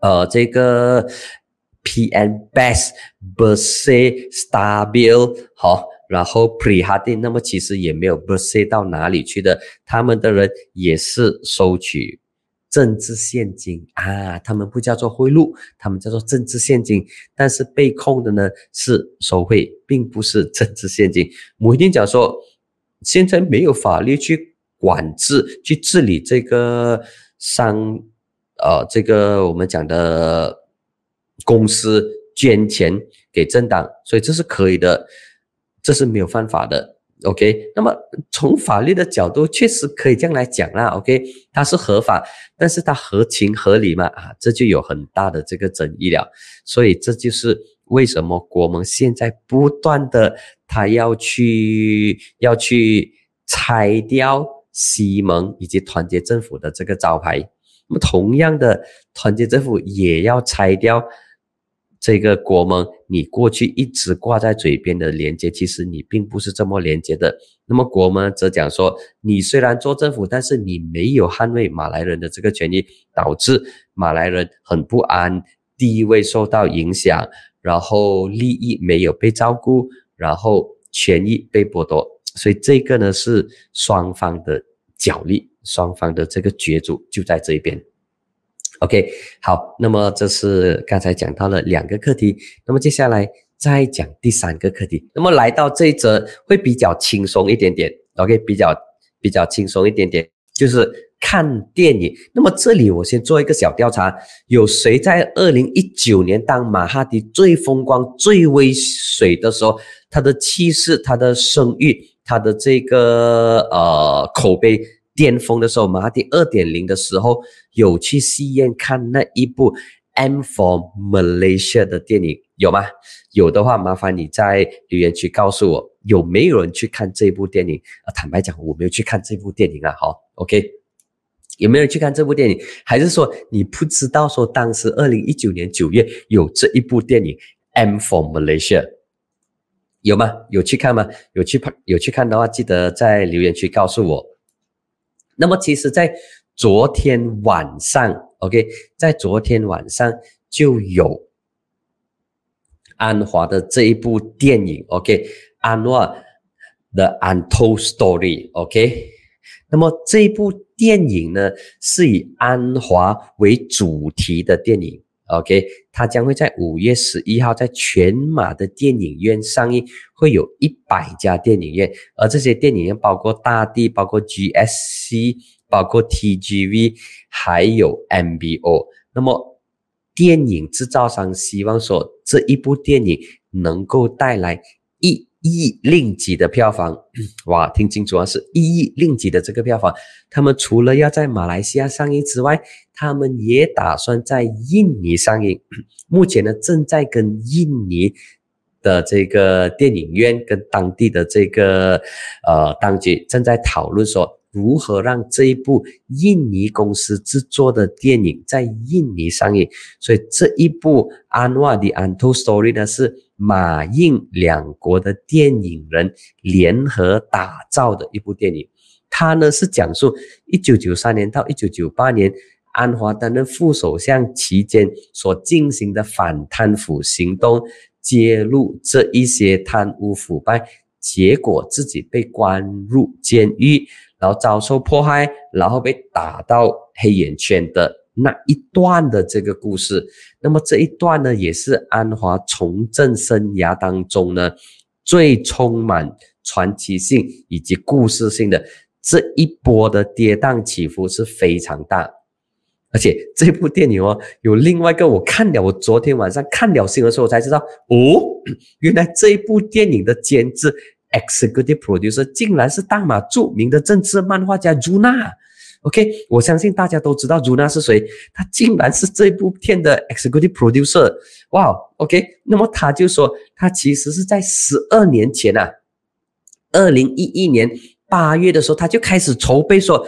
呃，这个 P N Best Berse Stabil 好，然后 Pre Hardin，那么其实也没有 Berse 到哪里去的，他们的人也是收取政治现金啊，他们不叫做贿赂，他们叫做政治现金，但是被控的呢是收贿，并不是政治现金。我一定讲说，现在没有法律去管制、去治理这个商。呃，这个我们讲的公司捐钱给政党，所以这是可以的，这是没有犯法的。OK，那么从法律的角度，确实可以这样来讲啦。OK，它是合法，但是它合情合理嘛？啊，这就有很大的这个争议了。所以这就是为什么国盟现在不断的，他要去要去拆掉西蒙以及团结政府的这个招牌。那么，同样的，团结政府也要拆掉这个国盟。你过去一直挂在嘴边的连接，其实你并不是这么连接的。那么，国盟则讲说，你虽然做政府，但是你没有捍卫马来人的这个权益，导致马来人很不安，地位受到影响，然后利益没有被照顾，然后权益被剥夺。所以，这个呢是双方的角力。双方的这个角逐就在这一边，OK，好，那么这是刚才讲到了两个课题，那么接下来再讲第三个课题，那么来到这一则会比较轻松一点点，OK，比较比较轻松一点点，就是看电影。那么这里我先做一个小调查，有谁在二零一九年当马哈迪最风光、最威水的时候，他的气势、他的声誉、他的这个呃口碑？巅峰的时候，马蒂二点零的时候，有去戏院看那一部《M for Malaysia》的电影，有吗？有的话，麻烦你在留言区告诉我，有没有人去看这部电影？啊，坦白讲，我没有去看这部电影啊。好，OK，有没有人去看这部电影？还是说你不知道说当时二零一九年九月有这一部电影《M for Malaysia》？有吗？有去看吗？有去拍有去看的话，记得在留言区告诉我。那么其实，在昨天晚上，OK，在昨天晚上就有安华的这一部电影，OK，安华的《Untold Story》，OK。那么这一部电影呢，是以安华为主题的电影。OK，它将会在五月十一号在全马的电影院上映，会有一百家电影院，而这些电影院包括大地、包括 GSC、包括 TGV，还有 MBO。那么，电影制造商希望说这一部电影能够带来亿令吉的票房，哇，听清楚啊，是一亿令吉的这个票房。他们除了要在马来西亚上映之外，他们也打算在印尼上映。目前呢，正在跟印尼的这个电影院跟当地的这个呃当局正在讨论说，如何让这一部印尼公司制作的电影在印尼上映。所以这一部《安瓦的安徒 Story》呢是。马印两国的电影人联合打造的一部电影，它呢是讲述一九九三年到一九九八年安华担任副首相期间所进行的反贪腐行动，揭露这一些贪污腐败，结果自己被关入监狱，然后遭受迫害，然后被打到黑眼圈的。那一段的这个故事，那么这一段呢，也是安华从政生涯当中呢最充满传奇性以及故事性的这一波的跌宕起伏是非常大，而且这部电影哦，有另外一个我看了，我昨天晚上看了新闻时候我才知道，哦，原来这一部电影的监制 executive producer 竟然是大马著名的政治漫画家朱娜。OK，我相信大家都知道朱娜是谁，她竟然是这部片的 executive producer。哇，OK，那么他就说，他其实是在十二年前啊，二零一一年八月的时候，他就开始筹备说。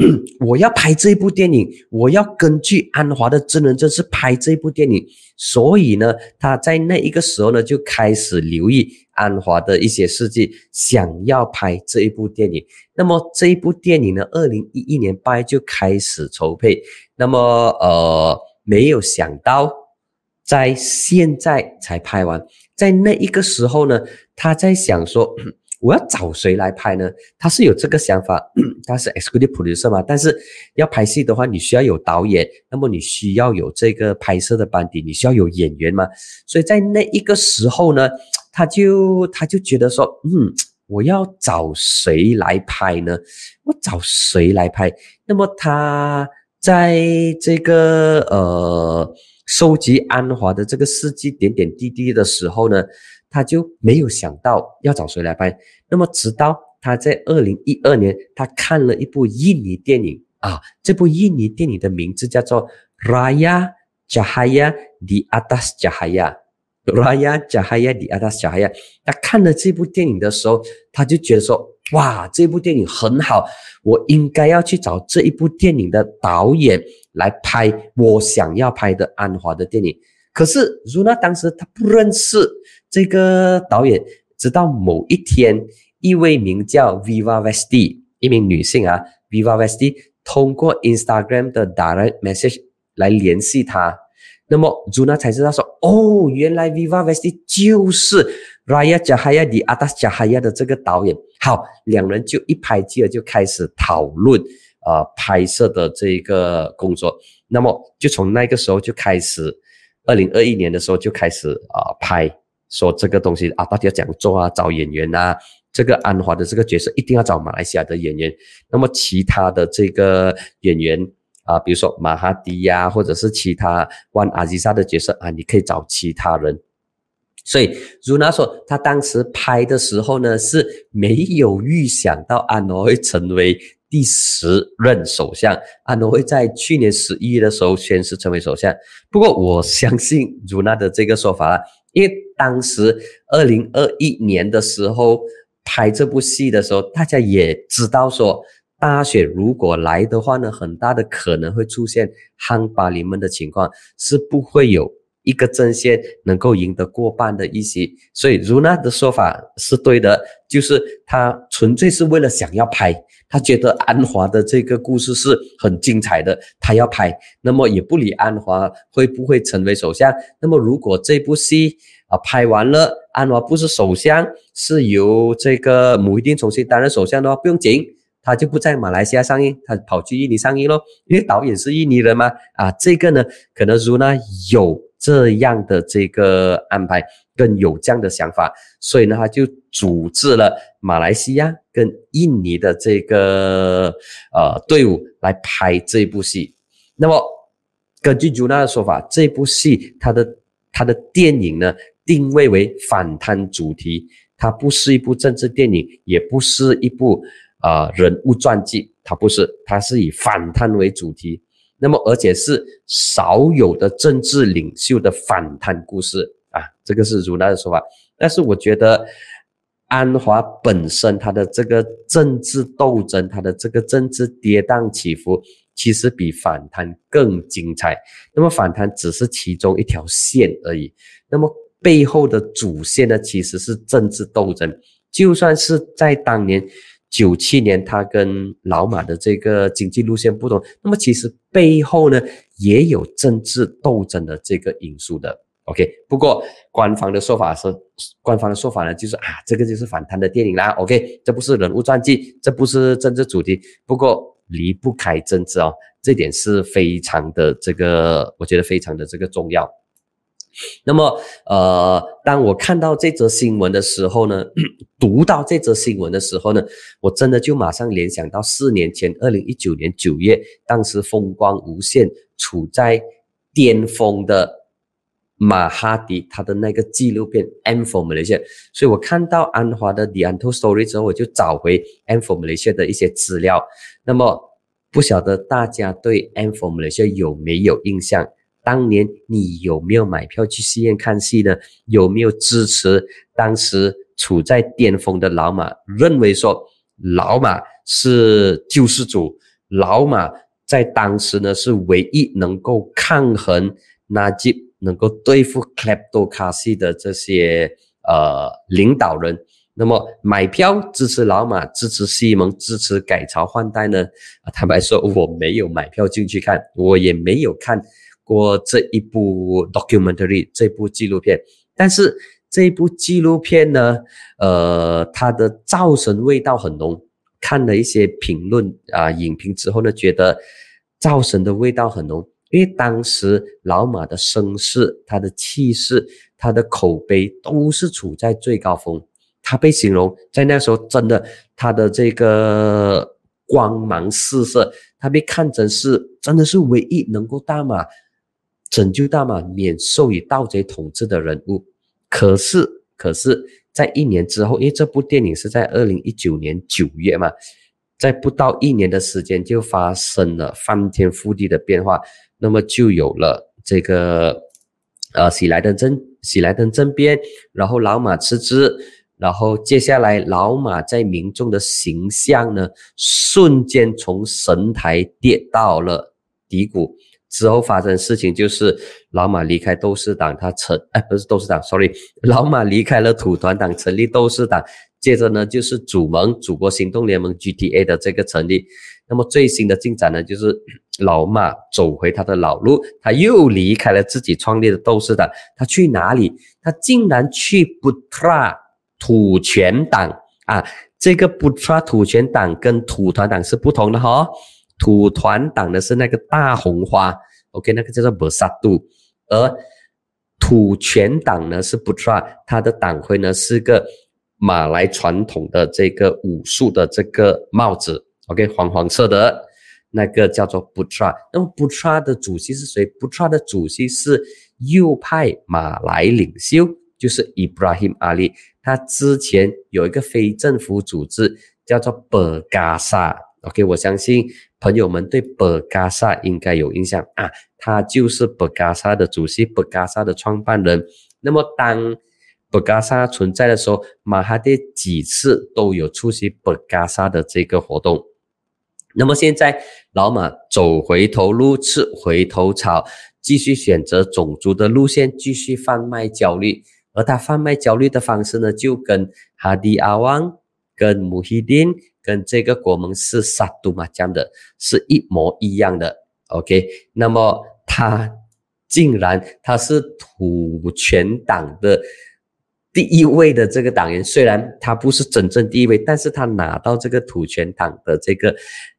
我要拍这部电影，我要根据安华的真人真事拍这部电影，所以呢，他在那一个时候呢就开始留意安华的一些事迹，想要拍这一部电影。那么这一部电影呢，二零一一年八月就开始筹备，那么呃，没有想到在现在才拍完，在那一个时候呢，他在想说。我要找谁来拍呢？他是有这个想法，他是 executive producer 嘛。但是要拍戏的话，你需要有导演，那么你需要有这个拍摄的班底，你需要有演员嘛。所以在那一个时候呢，他就他就觉得说，嗯，我要找谁来拍呢？我找谁来拍？那么他在这个呃收集安华的这个事迹点点滴滴的时候呢？他就没有想到要找谁来拍，那么直到他在二零一二年，他看了一部印尼电影啊，这部印尼电影的名字叫做《Raya Jahaya di Atas Jahaya》，Raya Jahaya di Atas Jahaya。他看了这部电影的时候，他就觉得说，哇，这部电影很好，我应该要去找这一部电影的导演来拍我想要拍的安华的电影。可是如娜当时他不认识这个导演，直到某一天，一位名叫 Viva Vesti 一名女性啊，Viva Vesti 通过 Instagram 的 direct message 来联系他，那么 Zuna 才知道说，哦，原来 Viva Vesti 就是 Raya Jahaya di Atas Jahaya 的这个导演。好，两人就一拍即合，就开始讨论呃拍摄的这个工作。那么就从那个时候就开始。二零二一年的时候就开始啊拍，说这个东西啊到底要怎样做啊，找演员啊，这个安华的这个角色一定要找马来西亚的演员，那么其他的这个演员啊，比如说马哈迪呀，或者是其他万阿吉萨的角色啊，你可以找其他人。所以如娜说，他当时拍的时候呢是没有预想到安华会成为。第十任首相安诺会在去年十一月的时候宣誓成为首相。不过我相信如娜的这个说法了，因为当时二零二一年的时候拍这部戏的时候，大家也知道说大选如果来的话呢，很大的可能会出现夯巴里们的情况，是不会有一个阵线能够赢得过半的一席。所以如娜的说法是对的，就是他纯粹是为了想要拍。他觉得安华的这个故事是很精彩的，他要拍，那么也不理安华会不会成为首相。那么如果这部戏啊拍完了，安华不是首相，是由这个母一定重新担任首相的话，不用紧，他就不在马来西亚上映，他跑去印尼上映咯，因为导演是印尼人嘛。啊，这个呢，可能如呢有这样的这个安排。更有这样的想法，所以呢，他就组织了马来西亚跟印尼的这个呃队伍来拍这部戏。那么，根据朱娜的说法，这部戏它的它的电影呢定位为反贪主题，它不是一部政治电影，也不是一部啊人物传记，它不是，它是以反贪为主题。那么，而且是少有的政治领袖的反贪故事。啊，这个是如娜的说法，但是我觉得安华本身他的这个政治斗争，他的这个政治跌宕起伏，其实比反贪更精彩。那么反贪只是其中一条线而已，那么背后的主线呢，其实是政治斗争。就算是在当年九七年，他跟老马的这个经济路线不同，那么其实背后呢，也有政治斗争的这个因素的。OK，不过官方的说法是，官方的说法呢，就是啊，这个就是反贪的电影啦。OK，这不是人物传记，这不是政治主题，不过离不开政治哦，这点是非常的这个，我觉得非常的这个重要。那么，呃，当我看到这则新闻的时候呢，读到这则新闻的时候呢，我真的就马上联想到四年前，二零一九年九月，当时风光无限，处在巅峰的。马哈迪他的那个纪录片《M for Malaysia》，所以我看到安华的《The Untold Story》之后，我就找回《M for Malaysia》的一些资料。那么不晓得大家对 M for Malaysia 有没有印象？当年你有没有买票去戏院看戏呢？有没有支持当时处在巅峰的老马？认为说老马是救世主，老马在当时呢是唯一能够抗衡纳吉、能够对付 Kleptocracy 的这些呃领导人。那么买票支持老马，支持西蒙，支持改朝换代呢？坦白说，我没有买票进去看，我也没有看。过这一部 documentary 这部纪录片，但是这部纪录片呢，呃，它的造神味道很浓。看了一些评论啊影评之后呢，觉得造神的味道很浓，因为当时老马的声势、他的气势、他的口碑都是处在最高峰。他被形容在那时候真的他的这个光芒四射，他被看成是真的是唯一能够大马。拯救大马免受以盗贼统治的人物，可是，可是在一年之后，因为这部电影是在二零一九年九月嘛，在不到一年的时间就发生了翻天覆地的变化，那么就有了这个，呃，喜来登政喜来登政变，然后老马辞职，然后接下来老马在民众的形象呢，瞬间从神台跌到了低谷。之后发生事情就是老马离开斗士党，他成哎不是斗士党，sorry，老马离开了土团党，成立斗士党。接着呢就是主盟祖国行动联盟 GTA 的这个成立。那么最新的进展呢就是 老马走回他的老路，他又离开了自己创立的斗士党，他去哪里？他竟然去不抓土权党啊！这个不抓土权党跟土团党是不同的哈。土团党的是那个大红花，OK，那个叫做博萨杜，而土权党呢是布特拉，他的党徽呢是个马来传统的这个武术的这个帽子，OK，黄黄色的，那个叫做布特拉。那么布特拉的主席是谁？布特拉的主席是右派马来领袖，就是 Ibrahim Ali。他之前有一个非政府组织叫做博嘎萨，OK，我相信。朋友们对博嘎萨应该有印象啊，他就是博嘎萨的主席，博嘎萨的创办人。那么当博嘎萨存在的时候，马哈蒂几次都有出席博嘎萨的这个活动。那么现在老马走回头路，吃回头草，继续选择种族的路线，继续贩卖焦虑。而他贩卖焦虑的方式呢，就跟哈迪阿旺、跟穆希丁。跟这个国盟是杀杜马江的是一模一样的，OK？那么他竟然他是土权党的第一位的这个党员，虽然他不是真正第一位，但是他拿到这个土权党的这个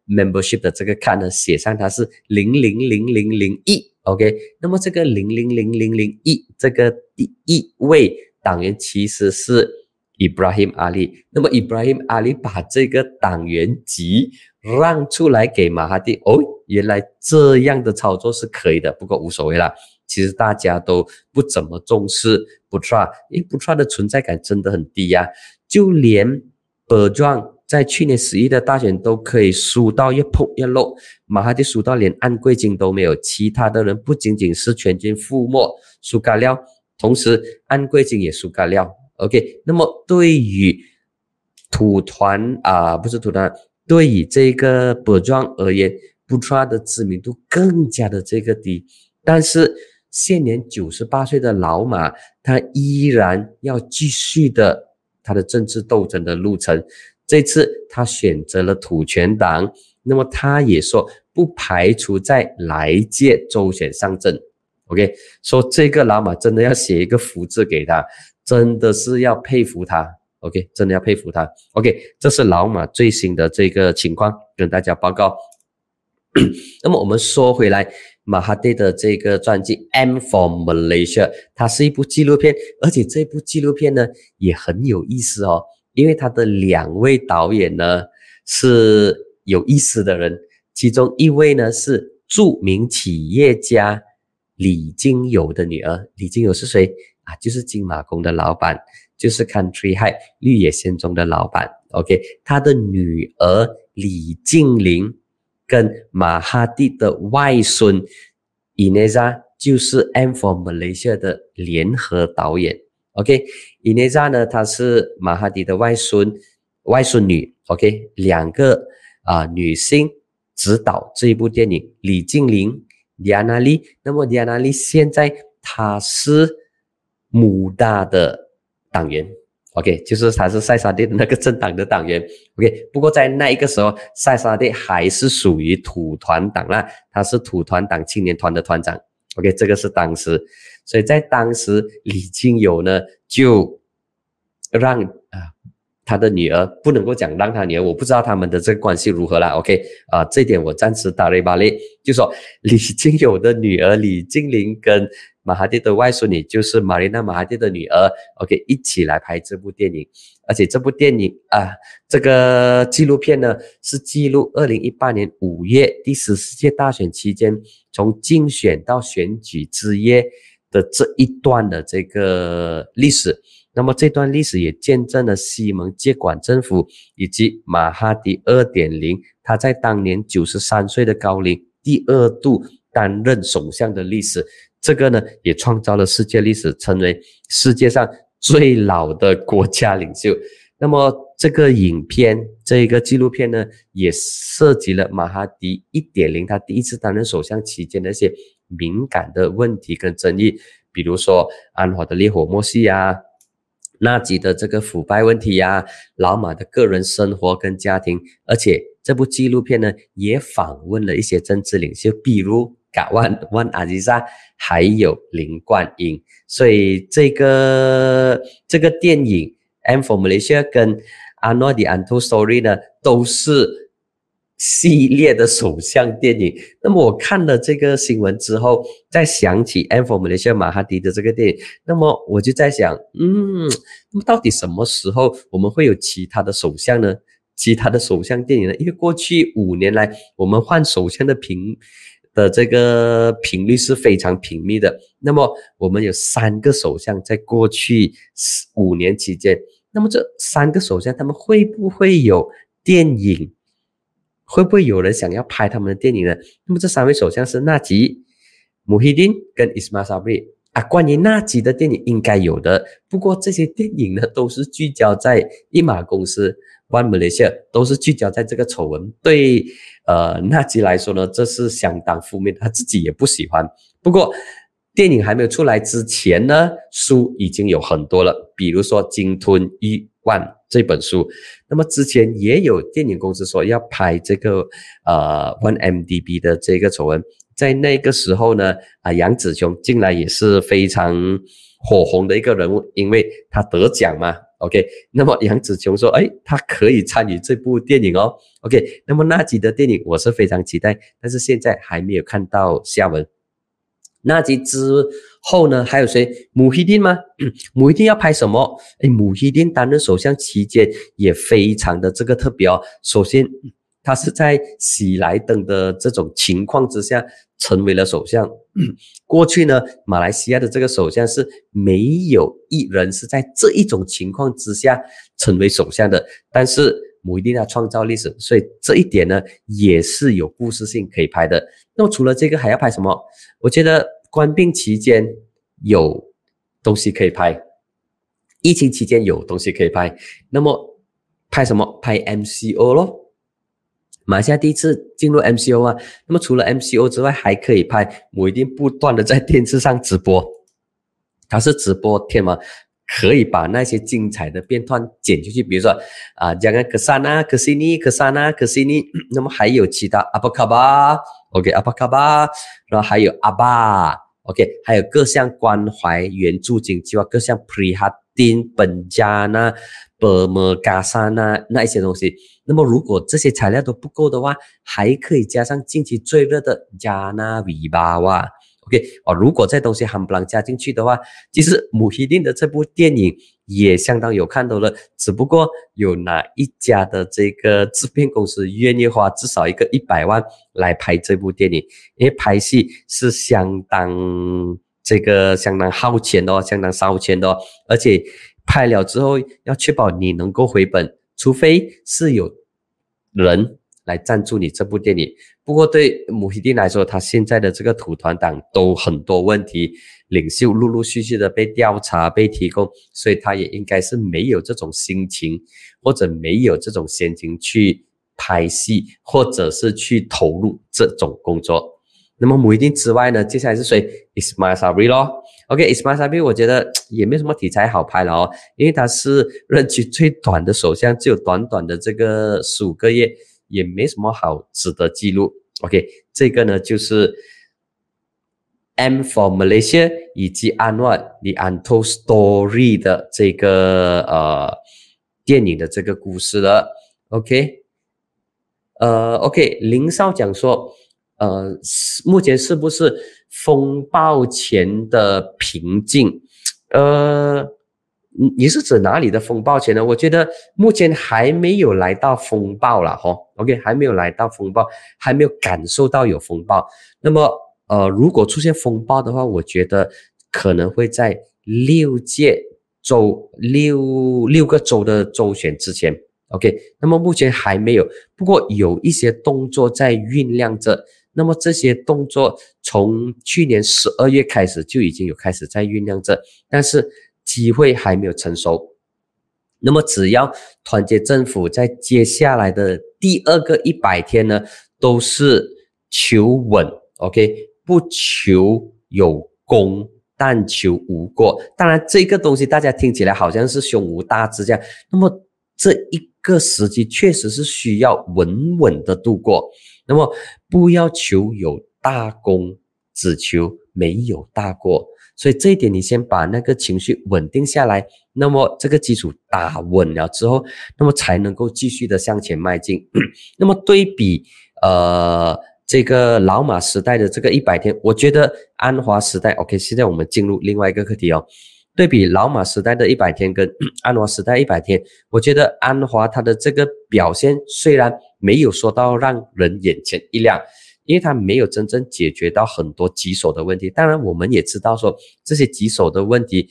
membership 的这个卡呢，写上他是零零零零零一，OK？那么这个零零零零零一这个第一位党员其实是。Ibrahim Ali，那么 Ibrahim Ali 把这个党员籍让出来给马哈蒂，哦，原来这样的操作是可以的，不过无所谓啦。其实大家都不怎么重视 Putra，因为 Putra 的存在感真的很低呀。就连 b e r j a n 在去年十一的大选都可以输到一破一漏，马哈蒂输到连安贵金都没有。其他的人不仅仅是全军覆没，输干了，同时安贵金也输干了。OK，那么对于土团啊，不是土团，对于这个博庄而言，布特的知名度更加的这个低。但是现年九十八岁的老马，他依然要继续的他的政治斗争的路程。这次他选择了土权党，那么他也说不排除在来届周选上阵。OK，说这个老马真的要写一个福字给他。真的是要佩服他，OK，真的要佩服他，OK，这是老马最新的这个情况跟大家报告。那么我们说回来，马哈蒂的这个传记《M for Malaysia》，它是一部纪录片，而且这部纪录片呢也很有意思哦，因为它的两位导演呢是有意思的人，其中一位呢是著名企业家李金友的女儿，李金友是谁？啊，就是金马宫的老板，就是 Country High 绿野仙踪的老板。OK，他的女儿李静玲跟马哈蒂的外孙伊内扎就是 M for Malaysia 的联合导演。OK，伊内扎呢，她是马哈蒂的外孙外孙女。OK，两个啊女性指导这一部电影，李静玲、李安娜丽。那么李安娜丽现在她是母大的党员。OK，就是他是塞沙蒂的那个政党的党员。OK，不过在那一个时候，塞沙蒂还是属于土团党啦，他是土团党青年团的团长。OK，这个是当时，所以在当时，李金友呢就让他的女儿不能够讲让他女儿，我不知道他们的这个关系如何了。OK，啊，这点我暂时打雷巴雷，就说李金友的女儿李金玲跟。马哈蒂的外孙女就是玛丽娜·马哈蒂的女儿，OK，一起来拍这部电影，而且这部电影啊，这个纪录片呢是记录二零一八年五月第十四届大选期间，从竞选到选举之夜的这一段的这个历史。那么这段历史也见证了西蒙接管政府以及马哈迪二点零，他在当年九十三岁的高龄第二度担任首相的历史。这个呢，也创造了世界历史，成为世界上最老的国家领袖。那么，这个影片，这一个纪录片呢，也涉及了马哈迪一点零他第一次担任首相期间的一些敏感的问题跟争议，比如说安华的烈火莫系啊，纳吉的这个腐败问题呀，老马的个人生活跟家庭。而且，这部纪录片呢，也访问了一些政治领袖，比如。嘎万万阿吉萨，还有林冠英，所以这个这个电影《M for Malaysia》跟《阿诺迪安托 Story》呢，都是系列的首相电影。那么我看了这个新闻之后，再想起《M for Malaysia》马哈迪的这个电影，那么我就在想，嗯，那么到底什么时候我们会有其他的首相呢？其他的首相电影呢？因为过去五年来，我们换首相的频。的这个频率是非常频密的。那么我们有三个首相在过去五年期间，那么这三个首相他们会不会有电影？会不会有人想要拍他们的电影呢？那么这三位首相是纳吉、穆希丁跟伊斯马萨布里啊。关于纳吉的电影应该有的，不过这些电影呢都是聚焦在一马公司。One Malaysia 都是聚焦在这个丑闻，对呃纳吉来说呢，这是相当负面，他自己也不喜欢。不过电影还没有出来之前呢，书已经有很多了，比如说《鲸吞亿 One》这本书。那么之前也有电影公司说要拍这个呃 One MDB 的这个丑闻，在那个时候呢，啊杨紫琼进来也是非常火红的一个人物，因为他得奖嘛。OK，那么杨紫琼说：“哎，他可以参与这部电影哦。”OK，那么那集的电影我是非常期待，但是现在还没有看到下文。那集之后呢，还有谁？穆希丁吗？穆希丁要拍什么？哎，穆希丁担任首相期间也非常的这个特别哦。首先，他是在喜来登的这种情况之下。成为了首相。过去呢，马来西亚的这个首相是没有一人是在这一种情况之下成为首相的。但是我一定要创造历史，所以这一点呢也是有故事性可以拍的。那么除了这个还要拍什么？我觉得官病期间有东西可以拍，疫情期间有东西可以拍。那么拍什么？拍 MCO 咯。马来西亚第一次进入 MCO 啊，那么除了 MCO 之外，还可以拍。我一定不断的在电视上直播，它是直播天吗？可以把那些精彩的片段剪进去，比如说啊，讲个克萨纳、克西尼、克萨纳、克西尼，那么还有其他阿巴卡巴，OK，阿巴卡巴，然后还有阿巴，OK，还有各项关怀援助金计划，各项 Pre 哈丁本加那、伯摩加沙那那一些东西。那么，如果这些材料都不够的话，还可以加上近期最热的加纳维巴哇。OK 哦，如果这东西还不能加进去的话，其实姆希丁的这部电影也相当有看头了。只不过有哪一家的这个制片公司愿意花至少一个一百万来拍这部电影？因为拍戏是相当这个相当耗钱的哦，相当烧钱的哦，而且拍了之后要确保你能够回本，除非是有。人来赞助你这部电影。不过对穆希丁来说，他现在的这个土团党都很多问题，领袖陆陆续续的被调查、被提供，所以他也应该是没有这种心情，或者没有这种闲情去拍戏，或者是去投入这种工作。那么穆希丁之外呢，接下来是谁？Ismail Sabri 咯。OK，Ismail Sabri 我觉得也没什么题材好拍了哦，因为他是任期最短的首相，只有短短的这个十五个月。也没什么好值得记录。OK，这个呢就是 M for Malaysia 以及 Anwar the Untold Story 的这个呃电影的这个故事了。OK，呃，OK，林少讲说，呃，目前是不是风暴前的平静？呃。你你是指哪里的风暴前呢？我觉得目前还没有来到风暴了哈。OK，还没有来到风暴，还没有感受到有风暴。那么呃，如果出现风暴的话，我觉得可能会在六届州六六个州的州选之前。OK，那么目前还没有，不过有一些动作在酝酿着。那么这些动作从去年十二月开始就已经有开始在酝酿着，但是。机会还没有成熟，那么只要团结政府在接下来的第二个一百天呢，都是求稳，OK，不求有功，但求无过。当然，这个东西大家听起来好像是胸无大志这样，那么这一个时机确实是需要稳稳的度过。那么不要求有大功，只求没有大过。所以这一点，你先把那个情绪稳定下来，那么这个基础打稳了之后，那么才能够继续的向前迈进。那么对比呃这个老马时代的这个一百天，我觉得安华时代 OK。现在我们进入另外一个课题哦，对比老马时代的一百天跟 安华时代一百天，我觉得安华他的这个表现虽然没有说到让人眼前一亮。因为他没有真正解决到很多棘手的问题，当然我们也知道说这些棘手的问题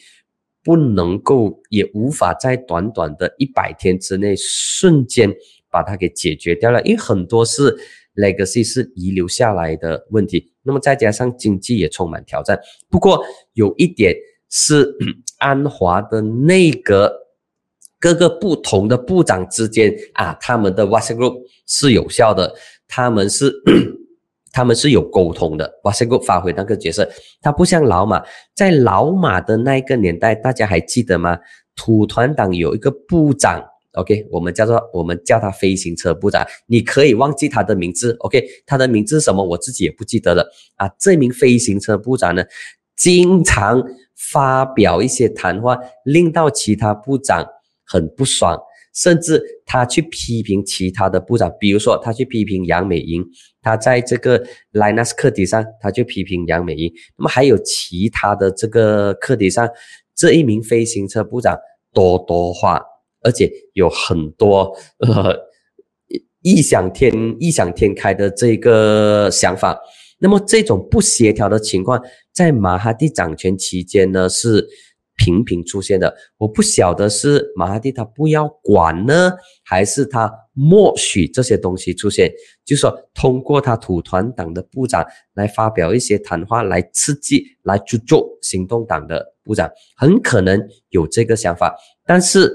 不能够也无法在短短的一百天之内瞬间把它给解决掉了，因为很多是 legacy 是遗留下来的问题，那么再加上经济也充满挑战。不过有一点是安华的内阁各个不同的部长之间啊，他们的 WhatsApp group 是有效的，他们是。他们是有沟通的，瓦塞古发挥那个角色，他不像老马，在老马的那个年代，大家还记得吗？土团党有一个部长，OK，我们叫做我们叫他飞行车部长，你可以忘记他的名字，OK，他的名字是什么？我自己也不记得了啊。这名飞行车部长呢，经常发表一些谈话，令到其他部长很不爽。甚至他去批评其他的部长，比如说他去批评杨美英，他在这个 Linus 课题上，他就批评杨美英。那么还有其他的这个课题上，这一名飞行车部长多多话，而且有很多呃异想天异想天开的这个想法。那么这种不协调的情况，在马哈蒂掌权期间呢是。频频出现的，我不晓得是马哈蒂他不要管呢，还是他默许这些东西出现，就说通过他土团党的部长来发表一些谈话，来刺激，来去做行动党的部长，很可能有这个想法。但是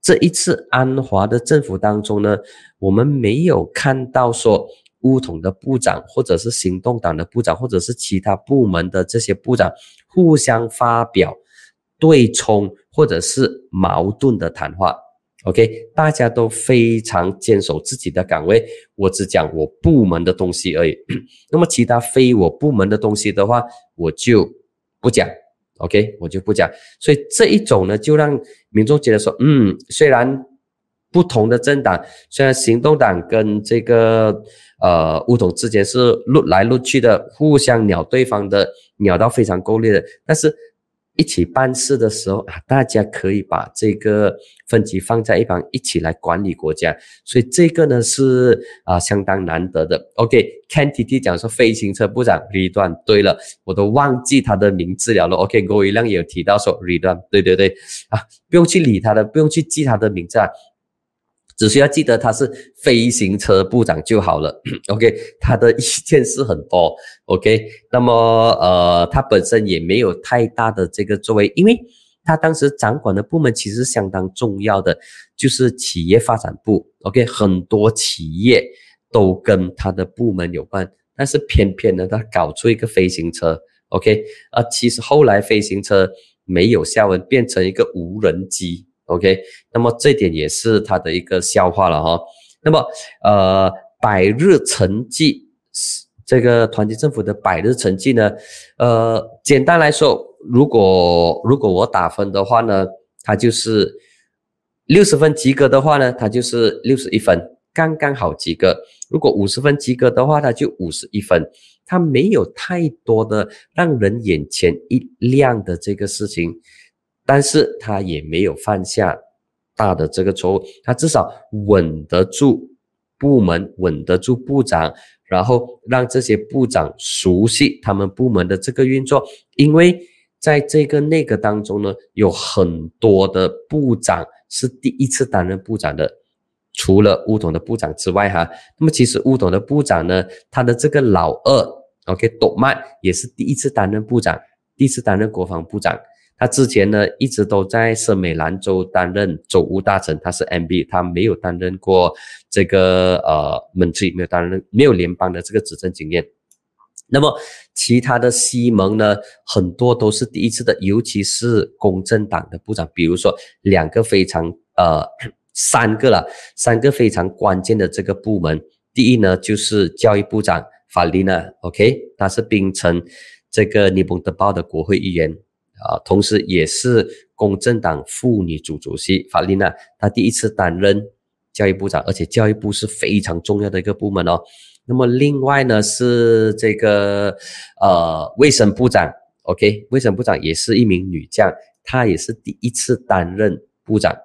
这一次安华的政府当中呢，我们没有看到说乌统的部长，或者是行动党的部长，或者是其他部门的这些部长互相发表。对冲或者是矛盾的谈话，OK，大家都非常坚守自己的岗位，我只讲我部门的东西而已。那么其他非我部门的东西的话，我就不讲，OK，我就不讲。所以这一种呢，就让民众觉得说，嗯，虽然不同的政党，虽然行动党跟这个呃乌统之间是撸来撸去的，互相鸟对方的，鸟到非常够力的，但是。一起办事的时候啊，大家可以把这个分级放在一旁，一起来管理国家。所以这个呢是啊相当难得的。OK，Ken T T 讲说飞行车部长 Ridwan，对了，我都忘记他的名字了了。OK，郭一亮也有提到说 Ridwan，对对对啊，不用去理他的，不用去记他的名字啊。只需要记得他是飞行车部长就好了。OK，他的意见是很多。OK，那么呃，他本身也没有太大的这个作为，因为他当时掌管的部门其实相当重要的，就是企业发展部。OK，很多企业都跟他的部门有关，但是偏偏呢，他搞出一个飞行车。OK，啊，其实后来飞行车没有下文，变成一个无人机。OK，那么这点也是他的一个笑话了哈。那么，呃，百日成绩，这个团结政府的百日成绩呢，呃，简单来说，如果如果我打分的话呢，它就是六十分及格的话呢，它就是六十一分，刚刚好及格。如果五十分及格的话，它就五十一分。它没有太多的让人眼前一亮的这个事情。但是他也没有犯下大的这个错误，他至少稳得住部门，稳得住部长，然后让这些部长熟悉他们部门的这个运作。因为在这个内阁当中呢，有很多的部长是第一次担任部长的，除了乌统的部长之外，哈，那么其实乌统的部长呢，他的这个老二，OK，董曼也是第一次担任部长，第一次担任国防部长。他之前呢一直都在圣美兰州担任州务大臣，他是 MB，他没有担任过这个呃门区，没有担任没有联邦的这个执政经验。那么其他的西蒙呢，很多都是第一次的，尤其是公正党的部长，比如说两个非常呃三个了，三个非常关键的这个部门。第一呢就是教育部长法丽娜，OK，他是槟城这个尼泊德报的国会议员。啊，同时也是公正党妇女组主席法丽娜，她第一次担任教育部长，而且教育部是非常重要的一个部门哦。那么另外呢是这个呃卫生部长，OK，卫生部长也是一名女将，她也是第一次担任部长，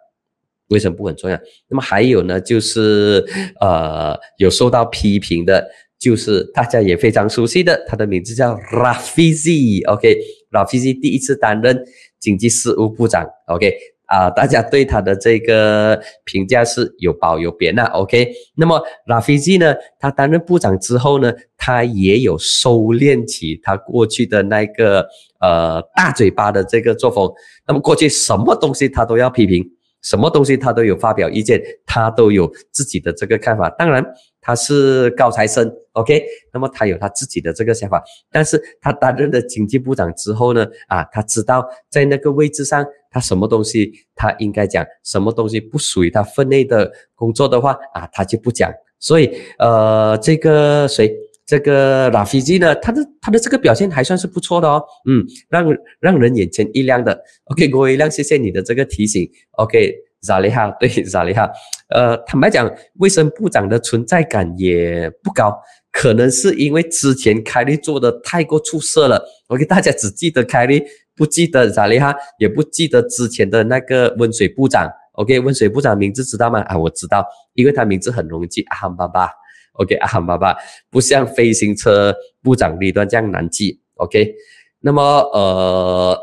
卫生部很重要。那么还有呢就是呃有受到批评的。就是大家也非常熟悉的，他的名字叫 Rafizi，OK 拉菲西第一次担任经济事务部长，OK，啊，大家对他的这个评价是有褒有贬呐，OK，那么拉菲西呢，他担任部长之后呢，他也有收敛起他过去的那个呃大嘴巴的这个作风，那么过去什么东西他都要批评。什么东西他都有发表意见，他都有自己的这个看法。当然，他是高材生，OK，那么他有他自己的这个想法。但是他担任了经济部长之后呢，啊，他知道在那个位置上，他什么东西他应该讲，什么东西不属于他分内的工作的话，啊，他就不讲。所以，呃，这个谁？这个拉菲基呢，他的他的这个表现还算是不错的哦，嗯，让让人眼前一亮的。OK，郭一亮，谢谢你的这个提醒。OK，萨利哈，对萨利哈，呃，坦白讲，卫生部长的存在感也不高，可能是因为之前凯利做的太过出色了。OK，大家只记得凯利，不记得萨利哈，也不记得之前的那个温水部长。OK，温水部长名字知道吗？啊，我知道，因为他名字很容易记，阿哈巴巴。OK 啊，爸爸不像飞行车部长李端这样难记。OK，那么呃，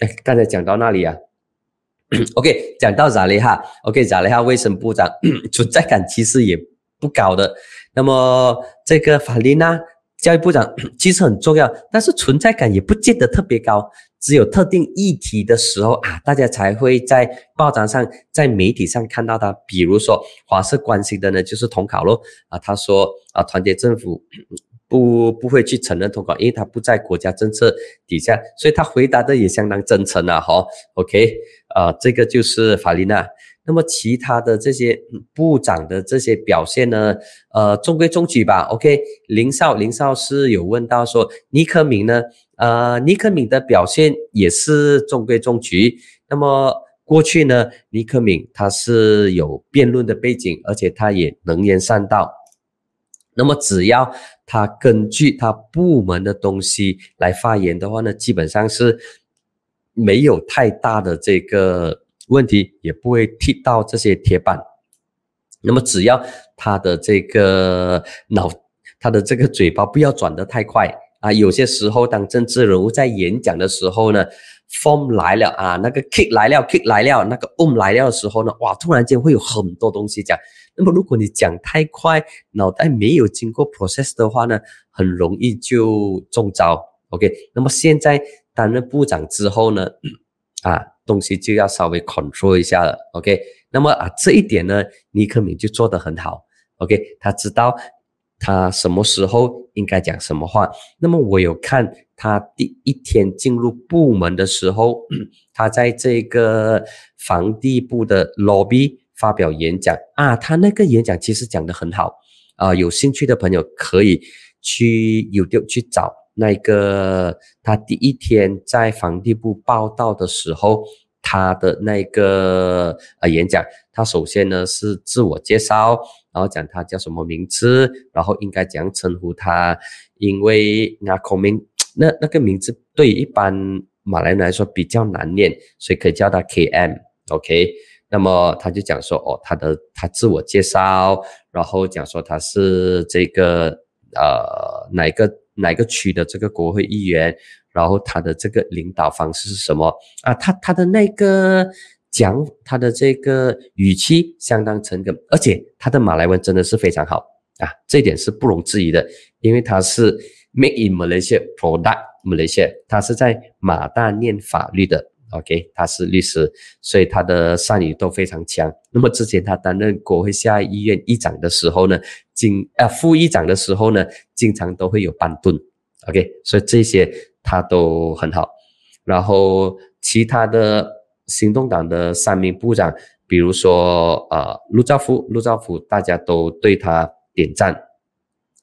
哎，刚才讲到那里啊？OK，讲到扎雷哈，OK，扎雷哈卫生部长存在感其实也不高的。那么这个法丽娜教育部长 其实很重要，但是存在感也不见得特别高。只有特定议题的时候啊，大家才会在报章上、在媒体上看到他。比如说，华社关心的呢，就是统考咯。啊。他说啊，团结政府不不会去承认统考，因为他不在国家政策底下，所以他回答的也相当真诚啊。哈，OK，啊，这个就是法丽娜。那么其他的这些部长的这些表现呢？呃，中规中矩吧。OK，林少，林少是有问到说，尼克敏呢？呃，尼克敏的表现也是中规中矩。那么过去呢，尼克敏他是有辩论的背景，而且他也能言善道。那么只要他根据他部门的东西来发言的话呢，基本上是没有太大的这个。问题也不会踢到这些铁板，那么只要他的这个脑，他的这个嘴巴不要转得太快啊。有些时候，当政治人物在演讲的时候呢，form 来了啊，那个 kick 来了，kick 来了，那个 um 来了的时候呢，哇，突然间会有很多东西讲，那么如果你讲太快，脑袋没有经过 process 的话呢，很容易就中招。OK，那么现在担任部长之后呢，啊，东西就要稍微 control 一下了。OK，那么啊，这一点呢，尼克敏就做得很好。OK，他知道他什么时候应该讲什么话。那么我有看他第一天进入部门的时候，他在这个房地部的 lobby 发表演讲啊，他那个演讲其实讲得很好啊，有兴趣的朋友可以去 YouTube 去找那个他第一天在房地部报道的时候。他的那个呃演讲，他首先呢是自我介绍，然后讲他叫什么名字，然后应该怎样称呼他，因为那孔明那那个名字对一般马来人来说比较难念，所以可以叫他 K M，OK。那么他就讲说，哦，他的他自我介绍，然后讲说他是这个呃哪个哪个区的这个国会议员。然后他的这个领导方式是什么啊？他他的那个讲他的这个语气相当诚恳，而且他的马来文真的是非常好啊，这一点是不容置疑的，因为他是 Made in Malaysia Product Malaysia，他是在马大念法律的，OK，他是律师，所以他的善语都非常强。那么之前他担任国会下议院议长的时候呢，经啊副议长的时候呢，经常都会有班顿，OK，所以这些。他都很好，然后其他的行动党的三名部长，比如说呃陆兆福，陆兆福大家都对他点赞。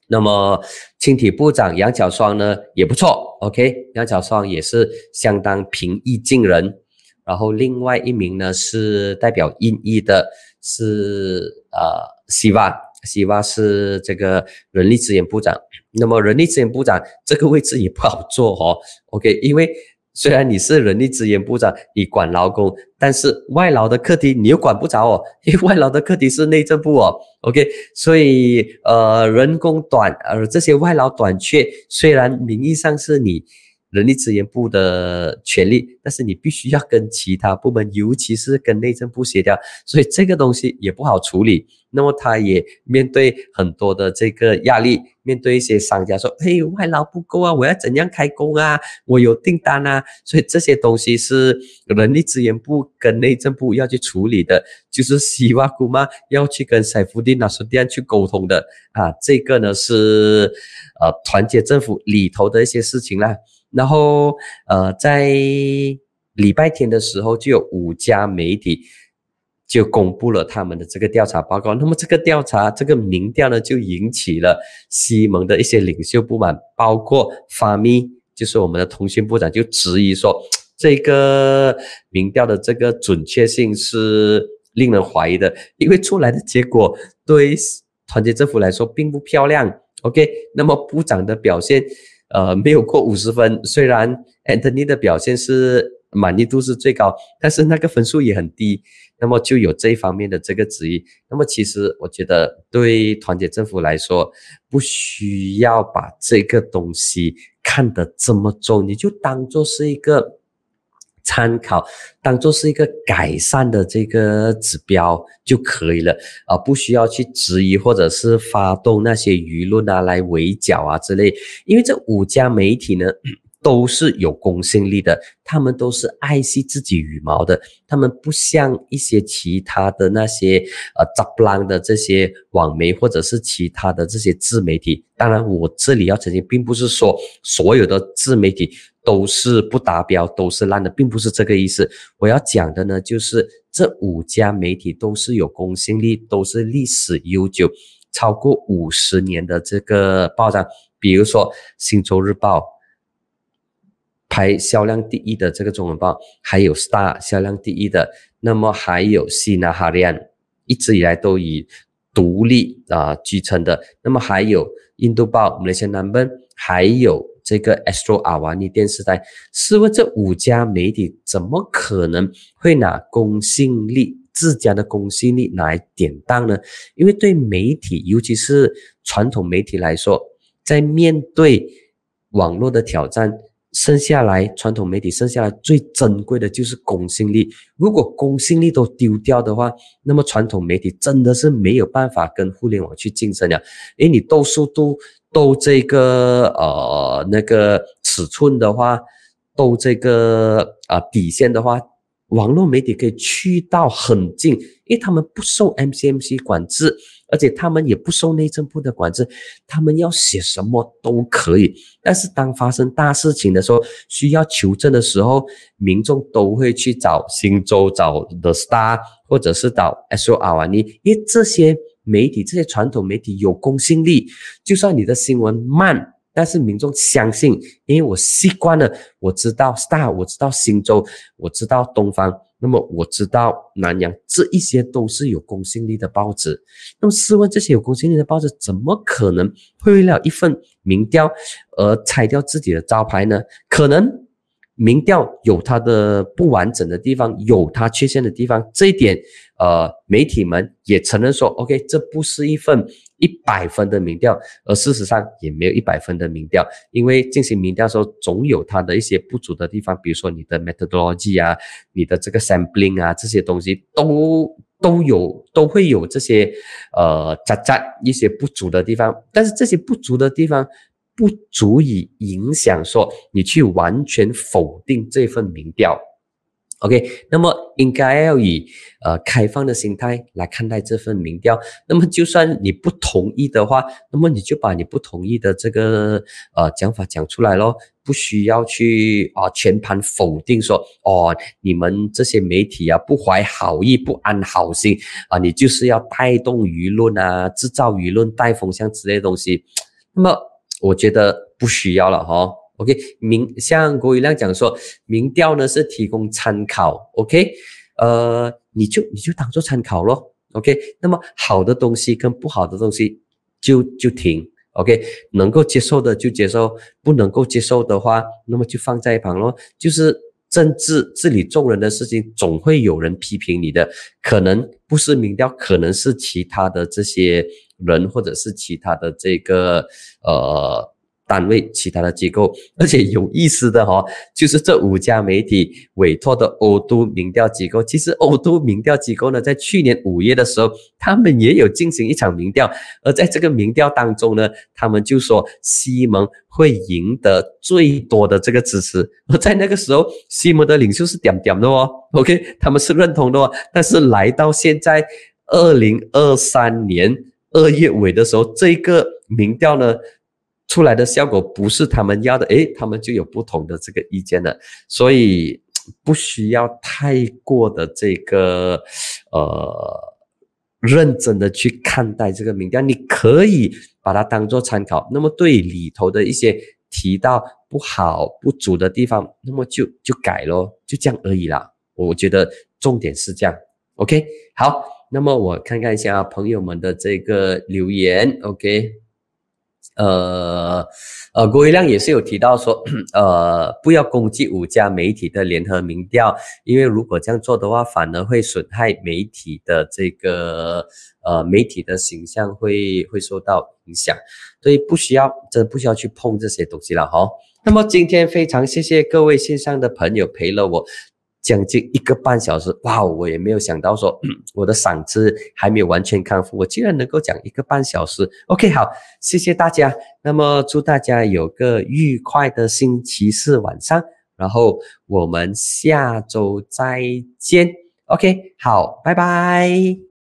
那么青体部长杨角霜呢也不错，OK，杨角霜也是相当平易近人。然后另外一名呢是代表印裔的，是呃希瓦，希瓦是这个人力资源部长。那么人力资源部长这个位置也不好做哦，OK，因为虽然你是人力资源部长，你管劳工，但是外劳的课题你又管不着哦，因为外劳的课题是内政部哦，OK，所以呃人工短，呃这些外劳短缺，虽然名义上是你。人力资源部的权利，但是你必须要跟其他部门，尤其是跟内政部协调，所以这个东西也不好处理。那么他也面对很多的这个压力，面对一些商家说：“嘿，外劳不够啊，我要怎样开工啊？我有订单啊。”所以这些东西是人力资源部跟内政部要去处理的，就是西瓦姑妈要去跟塞夫蒂纳斯店去沟通的啊。这个呢是呃团结政府里头的一些事情啦。然后，呃，在礼拜天的时候，就有五家媒体就公布了他们的这个调查报告。那么，这个调查这个民调呢，就引起了西蒙的一些领袖不满，包括法米，就是我们的通讯部长，就质疑说，这个民调的这个准确性是令人怀疑的，因为出来的结果对团结政府来说并不漂亮。OK，那么部长的表现。呃，没有过五十分。虽然 Anthony 的表现是满意度是最高，但是那个分数也很低。那么就有这一方面的这个质疑。那么其实我觉得，对团结政府来说，不需要把这个东西看得这么重，你就当做是一个。参考当做是一个改善的这个指标就可以了啊，不需要去质疑或者是发动那些舆论啊来围剿啊之类。因为这五家媒体呢 都是有公信力的，他们都是爱惜自己羽毛的，他们不像一些其他的那些呃杂不浪的这些网媒或者是其他的这些自媒体。当然，我这里要澄清，并不是说所有的自媒体。都是不达标，都是烂的，并不是这个意思。我要讲的呢，就是这五家媒体都是有公信力，都是历史悠久，超过五十年的这个报章。比如说《新洲日报》，排销量第一的这个中文报，还有《Star》销量第一的，那么还有《西纳哈利安》，一直以来都以独立啊居称的。那么还有《印度报》、《马来西亚南奔》，还有。这个 Astro 阿瓦尼电视台，试问这五家媒体怎么可能会拿公信力自家的公信力来典当呢？因为对媒体，尤其是传统媒体来说，在面对网络的挑战，剩下来传统媒体剩下来最珍贵的就是公信力。如果公信力都丢掉的话，那么传统媒体真的是没有办法跟互联网去竞争了。诶，你斗速度、斗这个呃那个尺寸的话，斗这个啊底线的话。网络媒体可以去到很近，因为他们不受 MCMC 管制，而且他们也不受内政部的管制，他们要写什么都可以。但是当发生大事情的时候，需要求证的时候，民众都会去找新洲、找 The Star，或者是找 SOR 啊，你因为这些媒体，这些传统媒体有公信力，就算你的新闻慢。但是民众相信，因为我习惯了，我知道 Star，我知道新洲，我知道东方，那么我知道南洋，这一些都是有公信力的报纸。那么试问，这些有公信力的报纸，怎么可能会为了一份民调而拆掉自己的招牌呢？可能。民调有它的不完整的地方，有它缺陷的地方，这一点，呃，媒体们也承认说，OK，这不是一份一百分的民调，而事实上也没有一百分的民调，因为进行民调的时候，总有它的一些不足的地方，比如说你的 methodology 啊，你的这个 sampling 啊，这些东西都都有都会有这些呃渣渣一些不足的地方，但是这些不足的地方。不足以影响说你去完全否定这份民调，OK？那么应该要以呃开放的心态来看待这份民调。那么就算你不同意的话，那么你就把你不同意的这个呃讲法讲出来咯，不需要去啊全盘否定说哦你们这些媒体啊不怀好意不安好心啊你就是要带动舆论啊制造舆论带风向之类的东西，那么。我觉得不需要了哈，OK，民像郭宇亮讲说，民调呢是提供参考，OK，呃，你就你就当做参考咯 o k 那么好的东西跟不好的东西就就停，OK，能够接受的就接受，不能够接受的话，那么就放在一旁咯。就是政治治理众人的事情，总会有人批评你的，可能不是民调，可能是其他的这些。人或者是其他的这个呃单位、其他的机构，而且有意思的哈，就是这五家媒体委托的欧都民调机构，其实欧都民调机构呢，在去年五月的时候，他们也有进行一场民调，而在这个民调当中呢，他们就说西蒙会赢得最多的这个支持，而在那个时候，西蒙的领袖是点点的哦，OK，他们是认同的哦，但是来到现在二零二三年。二月尾的时候，这个民调呢出来的效果不是他们要的，诶，他们就有不同的这个意见了，所以不需要太过的这个呃认真的去看待这个民调，你可以把它当做参考。那么对里头的一些提到不好不足的地方，那么就就改咯，就这样而已啦。我觉得重点是这样，OK，好。那么我看看一下朋友们的这个留言，OK，呃呃，郭一亮也是有提到说，呃，不要攻击五家媒体的联合民调，因为如果这样做的话，反而会损害媒体的这个呃媒体的形象会会受到影响，所以不需要，真不需要去碰这些东西了哈。那么今天非常谢谢各位线上的朋友陪了我。将近一个半小时，哇！我也没有想到说我的嗓子还没有完全康复，我竟然能够讲一个半小时。OK，好，谢谢大家。那么祝大家有个愉快的星期四晚上，然后我们下周再见。OK，好，拜拜。